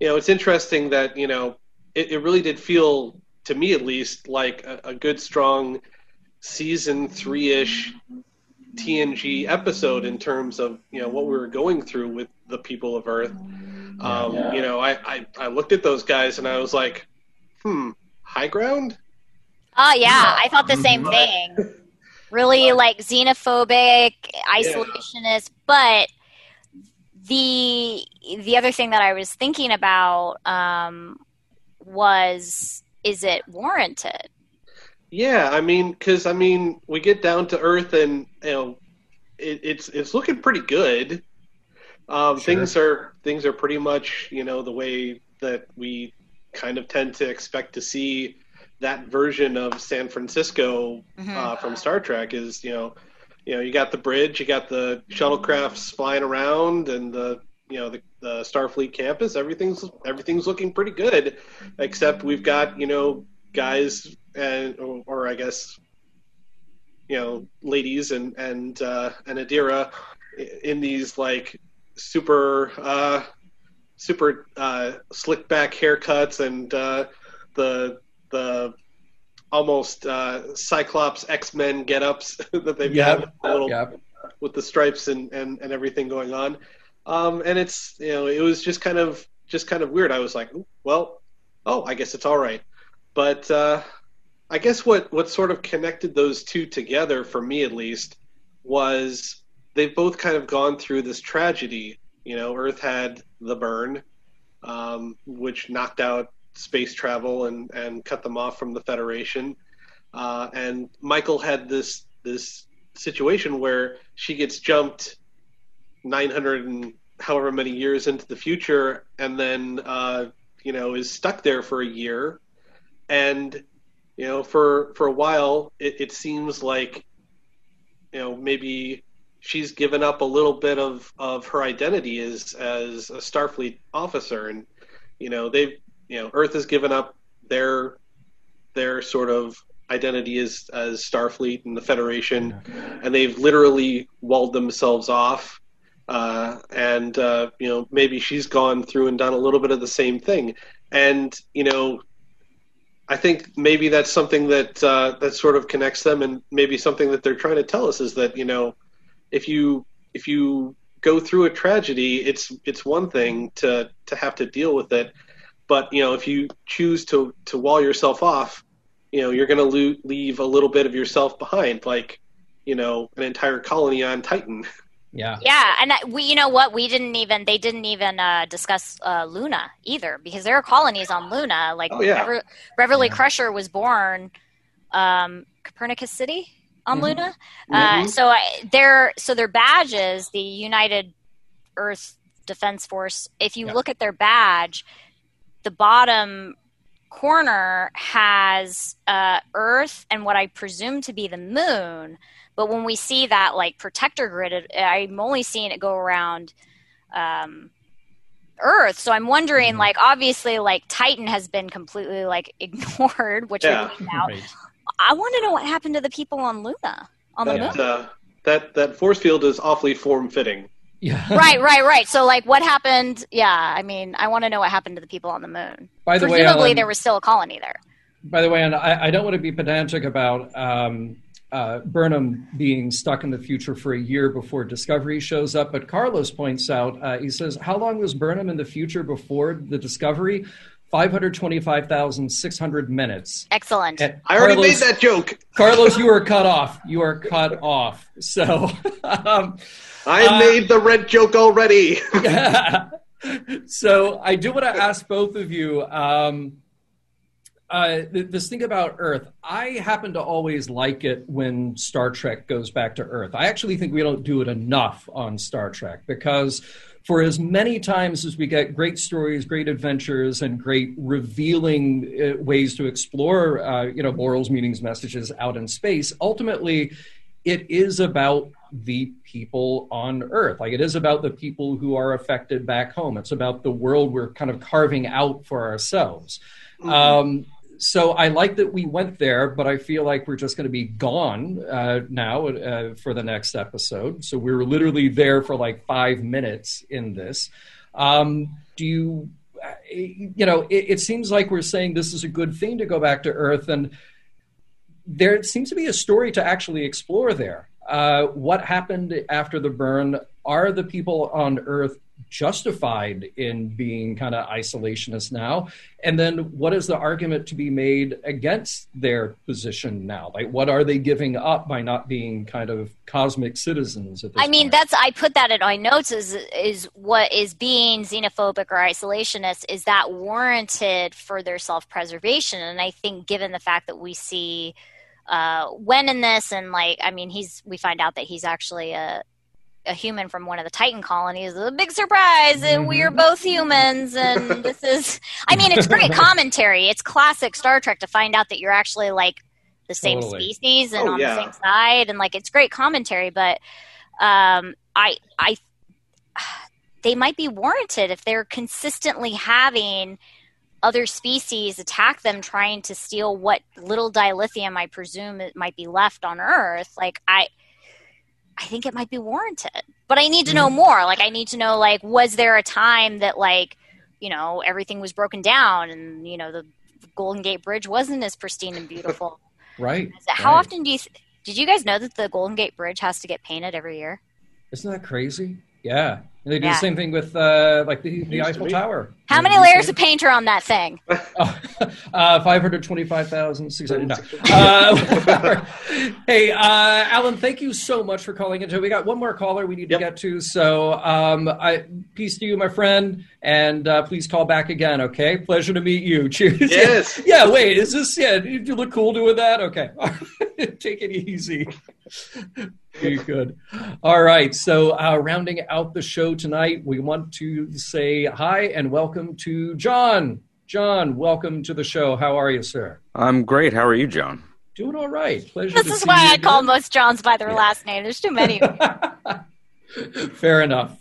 you know it's interesting that you know it, it really did feel to me at least like a, a good strong season three ish TNG episode in terms of you know what we were going through with the people of Earth. Um, Yeah. You know, I, I I looked at those guys and I was like, hmm, high ground. Oh yeah, I thought the same But- thing. Really like xenophobic, isolationist, but the the other thing that I was thinking about um, was is it warranted? Yeah, I mean, because I mean, we get down to earth, and you know, it, it's it's looking pretty good. Um, Sure. Things are things are pretty much you know the way that we kind of tend to expect to see that version of San Francisco Mhm. uh, from Star Trek is you know you know you got the bridge, you got the shuttlecrafts flying around, and the you know the, the Starfleet campus. Everything's everything's looking pretty good, except we've got you know guys and or, or I guess you know ladies and and uh, and Adira in these like super uh, super uh, slick back haircuts and uh, the the almost uh, Cyclops X Men get ups that they've Yep. got a little Yep. with the stripes and, and, and everything going on. Um, and it's you know it was just kind of just kind of weird. I was like, well, oh, I guess it's all right. But uh, I guess what what sort of connected those two together for me at least was they've both kind of gone through this tragedy. You know, Earth had the burn, um, which knocked out space travel and, and cut them off from the Federation. Uh, and Michael had this this situation where she gets jumped 900 and however many years into the future and then uh, you know is stuck there for a year and you know for for a while it, it seems like you know maybe she's given up a little bit of of her identity as as a starfleet officer and you know they've you know earth has given up their their sort of identity as as starfleet and the federation and they've literally walled themselves off. Uh, and uh, you know, maybe she's gone through and done a little bit of the same thing. And you know, I think maybe that's something that uh, that sort of connects them, and maybe something that they're trying to tell us is that you know, if you if you go through a tragedy, it's it's one thing to to have to deal with it, but you know, if you choose to to wall yourself off, you know, you're going to lo- leave a little bit of yourself behind, like you know, an entire colony on Titan. Yeah. Yeah, and I- we, you know what? We didn't even they didn't even uh, discuss uh, Luna either because there are colonies on Luna. Like Oh, yeah. Bever- Beverly Yeah. Crusher was born um, Copernicus City on Mhm. Luna. Uh, Mhm. so I, their so their badges, the United Earth Defense Force. If you Yeah. look at their badge, the bottom corner has uh, Earth and what I presume to be the moon. But when we see that like protector grid, it, I'm only seeing it go around um, Earth. So I'm wondering, Mhm. like, obviously, like Titan has been completely like ignored, which Yeah. we find out. Right. I want to know what happened to the people on Luna, on the moon. uh, that that force field is awfully form fitting. Yeah. right, right, right. So, like, what happened? Yeah, I mean, I want to know what happened to the people on the moon. By the way, Presumably, there was still a colony there. by the way, and I, I don't want to be pedantic about um, uh, Burnham being stuck in the future for a year before Discovery shows up, but Carlos points out, uh, he says, how long was Burnham in the future before the Discovery? 525,600 minutes. Excellent. And I already Carlos- made that joke. Carlos, you are cut off. You are cut off. So, um, I Uh, made the red joke already. so I do want to ask both of you um, uh, th- this thing about Earth. I happen to always like it when Star Trek goes back to Earth. I actually think we don't do it enough on Star Trek because for as many times as we get great stories, great adventures, and great revealing uh, ways to explore, uh, you know, morals, meanings, messages out in space, ultimately it is about the people on earth. Like it is about the people who are affected back home. It's about the world we're kind of carving out for ourselves. Um, so i like that we went there but i feel like we're just going to be gone uh, now uh, for the next episode. So we were literally there for like five minutes in this. Um, do you uh, you know it, it seems like we're saying this is a good thing to go back to earth and there seems to be a story to actually explore there. Uh, what happened after the burn? Are the people on Earth justified in being kind of isolationist now? And then what is the argument to be made against their position now? Like, what are they giving up by not being kind of cosmic citizens at this I mean, point? that's I put that in my notes. Is is what is being xenophobic or isolationist? Is that warranted for their self preservation? And I think, given the fact that we see uh, Wen in this, and like, I mean, he's we find out that he's actually a a human from one of the Titan colonies. A big surprise, and we are both humans. And this is, I mean, it's great commentary. It's classic Star Trek to find out that you're actually like the same Totally. species and Oh, on yeah. the same side, and like it's great commentary. But um, I, I, they might be warranted if they're consistently having other species attack them trying to steal what little dilithium I presume it might be left on Earth. Like I I think it might be warranted. But I need to know mm-hmm. more. Like I need to know like was there a time that like, you know, everything was broken down and you know the Golden Gate Bridge wasn't as pristine and beautiful. right. How right. often do you th- did you guys know that the Golden Gate Bridge has to get painted every year? Isn't that crazy? Yeah. And they do Yeah. the same thing with uh, like the, the Used to Eiffel. Tower. How You many layers of paint are on that thing? Oh, uh, 525,600. Uh, hey, uh, Alan, thank you so much for calling in. We got one more caller we need Yep. to get to. So, um, I, peace to you, my friend. And uh, please call back again, okay? Pleasure to meet you. Cheers. Yes. Yeah, wait, is this, yeah, do you look cool doing that? Okay. Take it easy. Very good. All right. So, uh, rounding out the show tonight, we want to say hi and welcome to John. John, welcome to the show. How are you, sir? I'm great. How are you, John? Doing all right. Pleasure. This to is see why you I call most Johns by their last name. There's too many. Fair enough.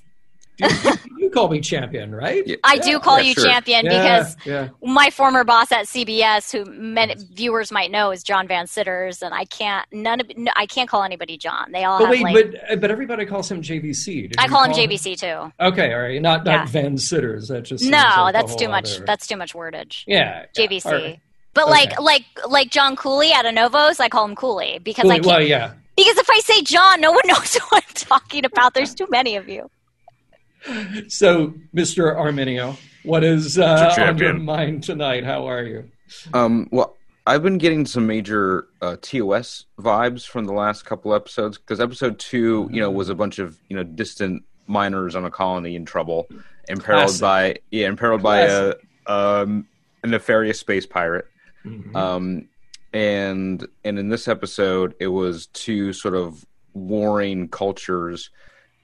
Do you, you call me champion, right? Yeah. I do call Yeah, you sure. champion Yeah, because yeah. my former boss at CBS, who many viewers might know, is John Van Citters, and I can't none of no, I can't call anybody John. They all But have wait, like but uh, but everybody calls him JVC. Did I you call him JVC too. Okay, all right. Not not Yeah. Van Citters. That just No, like that's too much. other- that's too much wordage. yeah. yeah. JVC. All right. But like Okay. like like John Cooley at of Novos, I call him Cooley because I Well, can't, well, yeah. because if I say John, no one knows what I'm talking about. There's too many of you. So, Mr. Arminio, what is uh, Mr. on your mind tonight? How are you? Um, well, I've been getting some major uh, TOS vibes from the last couple episodes because episode two, you know, was a bunch of you know distant miners on a colony in trouble, imperiled Classic. by yeah, imperiled by a um, a nefarious space pirate. Mhm. Um, and and in this episode, it was two sort of warring cultures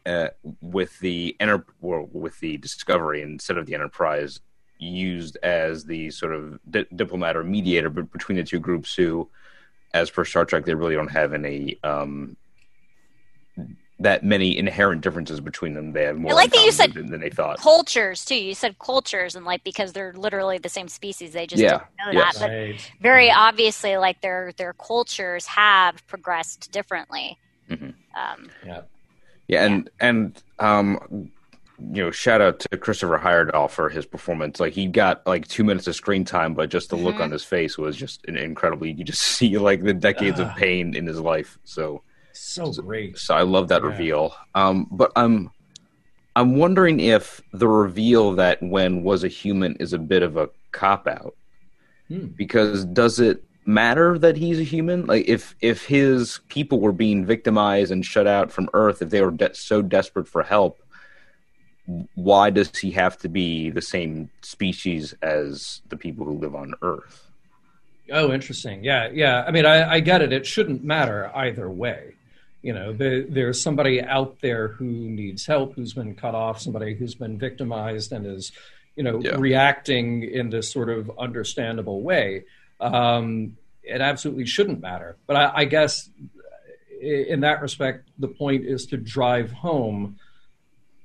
uh, with the enter well, with the Discovery instead of the Enterprise used as the sort of di- diplomat or mediator between the two groups who, as per Star Trek, they really don't have any um, that many inherent differences between them. They have more I like that you said than, than they thought. Cultures too. You said cultures, and like because they're literally the same species, they just Yeah. don't know Yes. that. But Right. very obviously, like their their cultures have progressed differently. Mhm. Um, Yeah, and and um, you know, shout out to Christopher Heyerdahl for his performance. Like he got like two minutes of screen time, but just the look Mhm. on his face was just in- incredible. You just see like the decades of Ah. pain in his life. So, So great. so I love that Yeah. reveal. Um, but I'm I'm wondering if the reveal that Wen was a human is a bit of a cop out Hmm. because does it matter that he's a human like if if his people were being victimized and shut out from earth if they were de- so desperate for help why does he have to be the same species as the people who live on earth Oh, interesting. Yeah, yeah. I mean, I, I get it. It shouldn't matter either way. You know, the, there's somebody out there who needs help, who's been cut off, somebody who's been victimized and is, you know, Yeah. reacting in this sort of understandable way. Um, it absolutely shouldn't matter. But I, I guess in that respect, the point is to drive home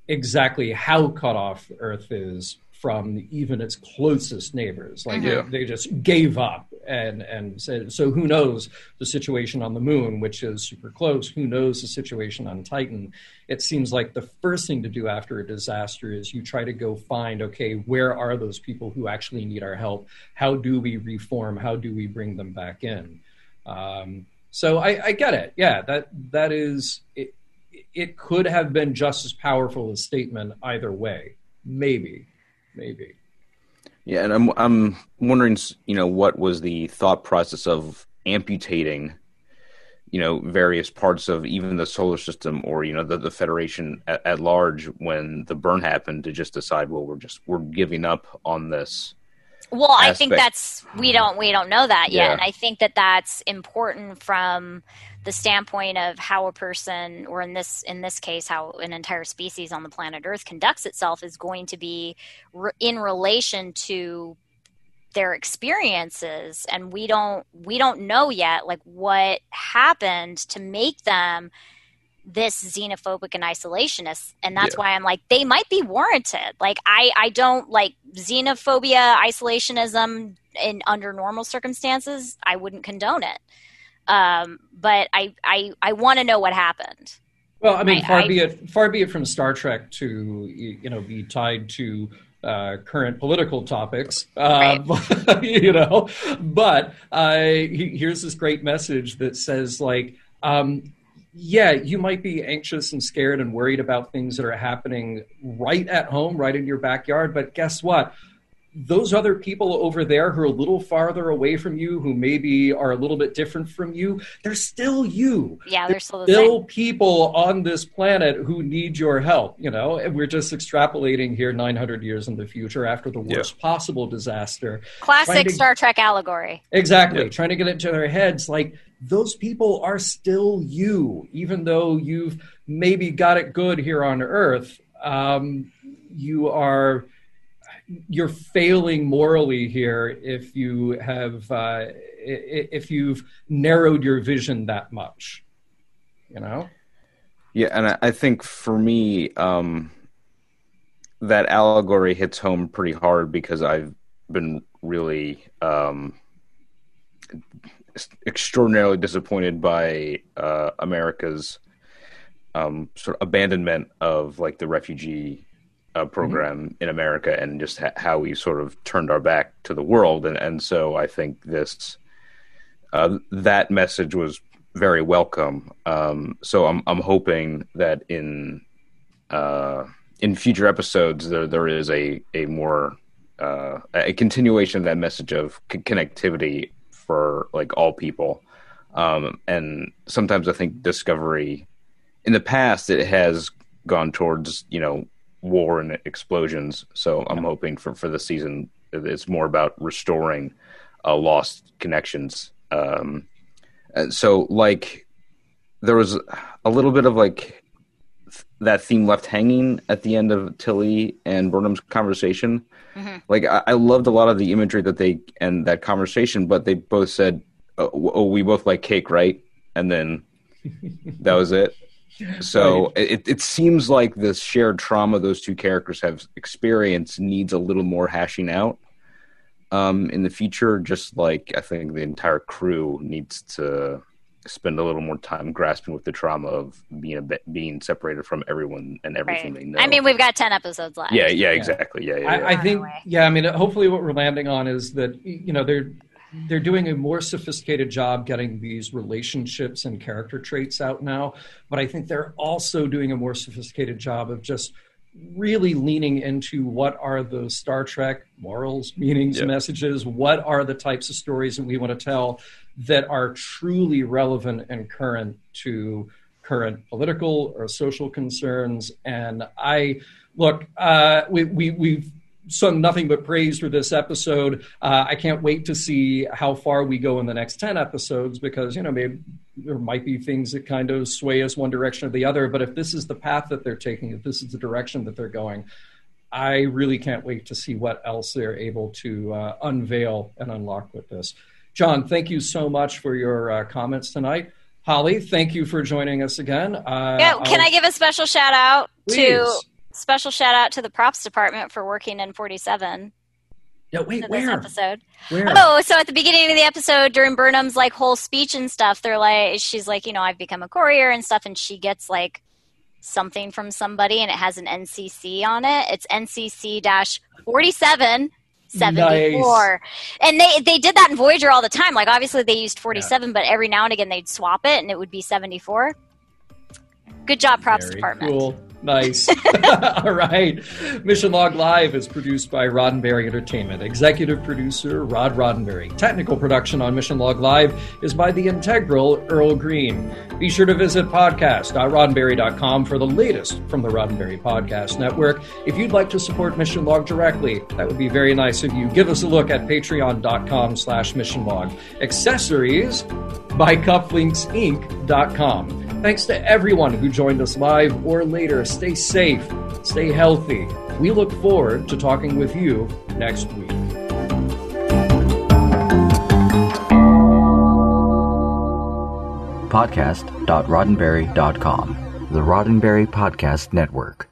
exactly how cut off Earth is from even its closest neighbors. Like they, they just gave up and and said, so who knows the situation on the moon, which is super close? Who knows the situation on Titan? It seems like the first thing to do after a disaster is you try to go find, okay, where are those people who actually need our help? How do we reform? How do we bring them back in? Um, so I, I get it. Yeah, that that is it. It could have been just as powerful a statement either way. Maybe, maybe. yeah and i'm i'm wondering you know what was the thought process of amputating you know various parts of even the solar system or you know the, the federation at, at large when the burn happened to just decide well we're just we're giving up on this Well, I think that's we don't we don't know that yet, Yeah. and I think that that's important from the standpoint of how a person, or in this in this case, how an entire species on the planet Earth conducts itself, is going to be re- in relation to their experiences, and we don't we don't know yet like what happened to make them this xenophobic and isolationist. And that's Yeah. why i'm like they might be warranted. Like i i don't like xenophobia isolationism in under normal circumstances i wouldn't condone it um but i i i want to know what happened Well, I mean, I- far I- be it far be it from Star Trek to you know be tied to uh, current political topics, uh, you know. But uh, he- here's this great message that says like. Um, yeah, you might be anxious and scared and worried about things that are happening right at home, right in your backyard. But guess what? Those other people over there who are a little farther away from you, who maybe are a little bit different from you, they're still you. Yeah they're still the same still people on this planet who need your help you know? And we're just extrapolating here 900 years in the future after the worst possible disaster. Classic to- star trek allegory. Exactly. Yeah. trying to get it into their heads like those people are still you even though you've maybe got it good here on earth. Um, you are you're failing morally here if you have uh, if you've narrowed your vision that much you know? Yeah, and I, I think for me, um, that allegory hits home pretty hard because I've been really um, extraordinarily disappointed by uh, America's um, sort of abandonment of like the refugee uh, program in America and just ha- how we sort of turned our back to the world. And, and so I think this uh, that message was very welcome. Um, so I'm I'm hoping that in uh, in future episodes there there is a a more uh, a continuation of that message of c- connectivity for like all people. Um, and sometimes I think Discovery, in the past, it has gone towards you know war and explosions. So I'm hoping for for the season it's more about restoring uh, lost connections. Um, so like there was a little bit of like th- that theme left hanging at the end of Tilly and Burnham's conversation. Mhm. Like I, I loved a lot of the imagery that they and that conversation, but they both said, "Oh, oh we both like cake, right?" And then that was it. So it, it seems like the shared trauma those two characters have experienced needs a little more hashing out um, in the future. Just like I think the entire crew needs to spend a little more time grasping with the trauma of being a bit, being separated from everyone and everything Right. they know. I mean, we've got 10 episodes left. yeah, yeah, exactly. Yeah, yeah. yeah. I, I think, yeah. I mean, hopefully, what we're landing on is that you know they're they're doing a more sophisticated job getting these relationships and character traits out now. But I think they're also doing a more sophisticated job of just really leaning into what are the Star Trek morals, meanings, Yeah. messages. What are the types of stories that we want to tell that are truly relevant and current to current political or social concerns. And I look, uh, we, we, we've sung nothing but praise for this episode. Uh, I can't wait to see how far we go in the next 10 episodes because, you know, maybe there might be things that kind of sway us one direction or the other. But if this is the path that they're taking, if this is the direction that they're going, I really can't wait to see what else they're able to uh, unveil and unlock with this. John, thank you so much for your uh, comments tonight. Holly, thank you for joining us again. Uh, Yeah, can I'll- I give a special shout out to Please. Special shout out to the props department for working in 47 Yeah, wait, where? episode. Where? Oh, so at the beginning of the episode, during Burnham's like whole speech and stuff, they're like, she's like, you know, I've become a courier and stuff, and she gets like something from somebody, and it has an NCC on it. It's NCC dash forty seven. 74 and they they did that in voyager all the time like obviously they used 47 but every now and again they'd swap it and it would be 74 good job props Very department Cool. Nice. All right. Mission Log Live is produced by Roddenberry Entertainment. Executive producer Rod Roddenberry. Technical production on Mission Log Live is by the integral Earl Green. Be sure to visit podcast.roddenberry.com for the latest from the Roddenberry Podcast Network. If you'd like to support Mission Log directly, that would be very nice of you. Give us a look at patreon.com slash mission log. Accessories by cufflinksinc.com. Thanks to everyone who joined us live or later. Stay safe, stay healthy. We look forward to talking with you next week. Podcast.roddenberry.com, the Roddenberry Podcast Network.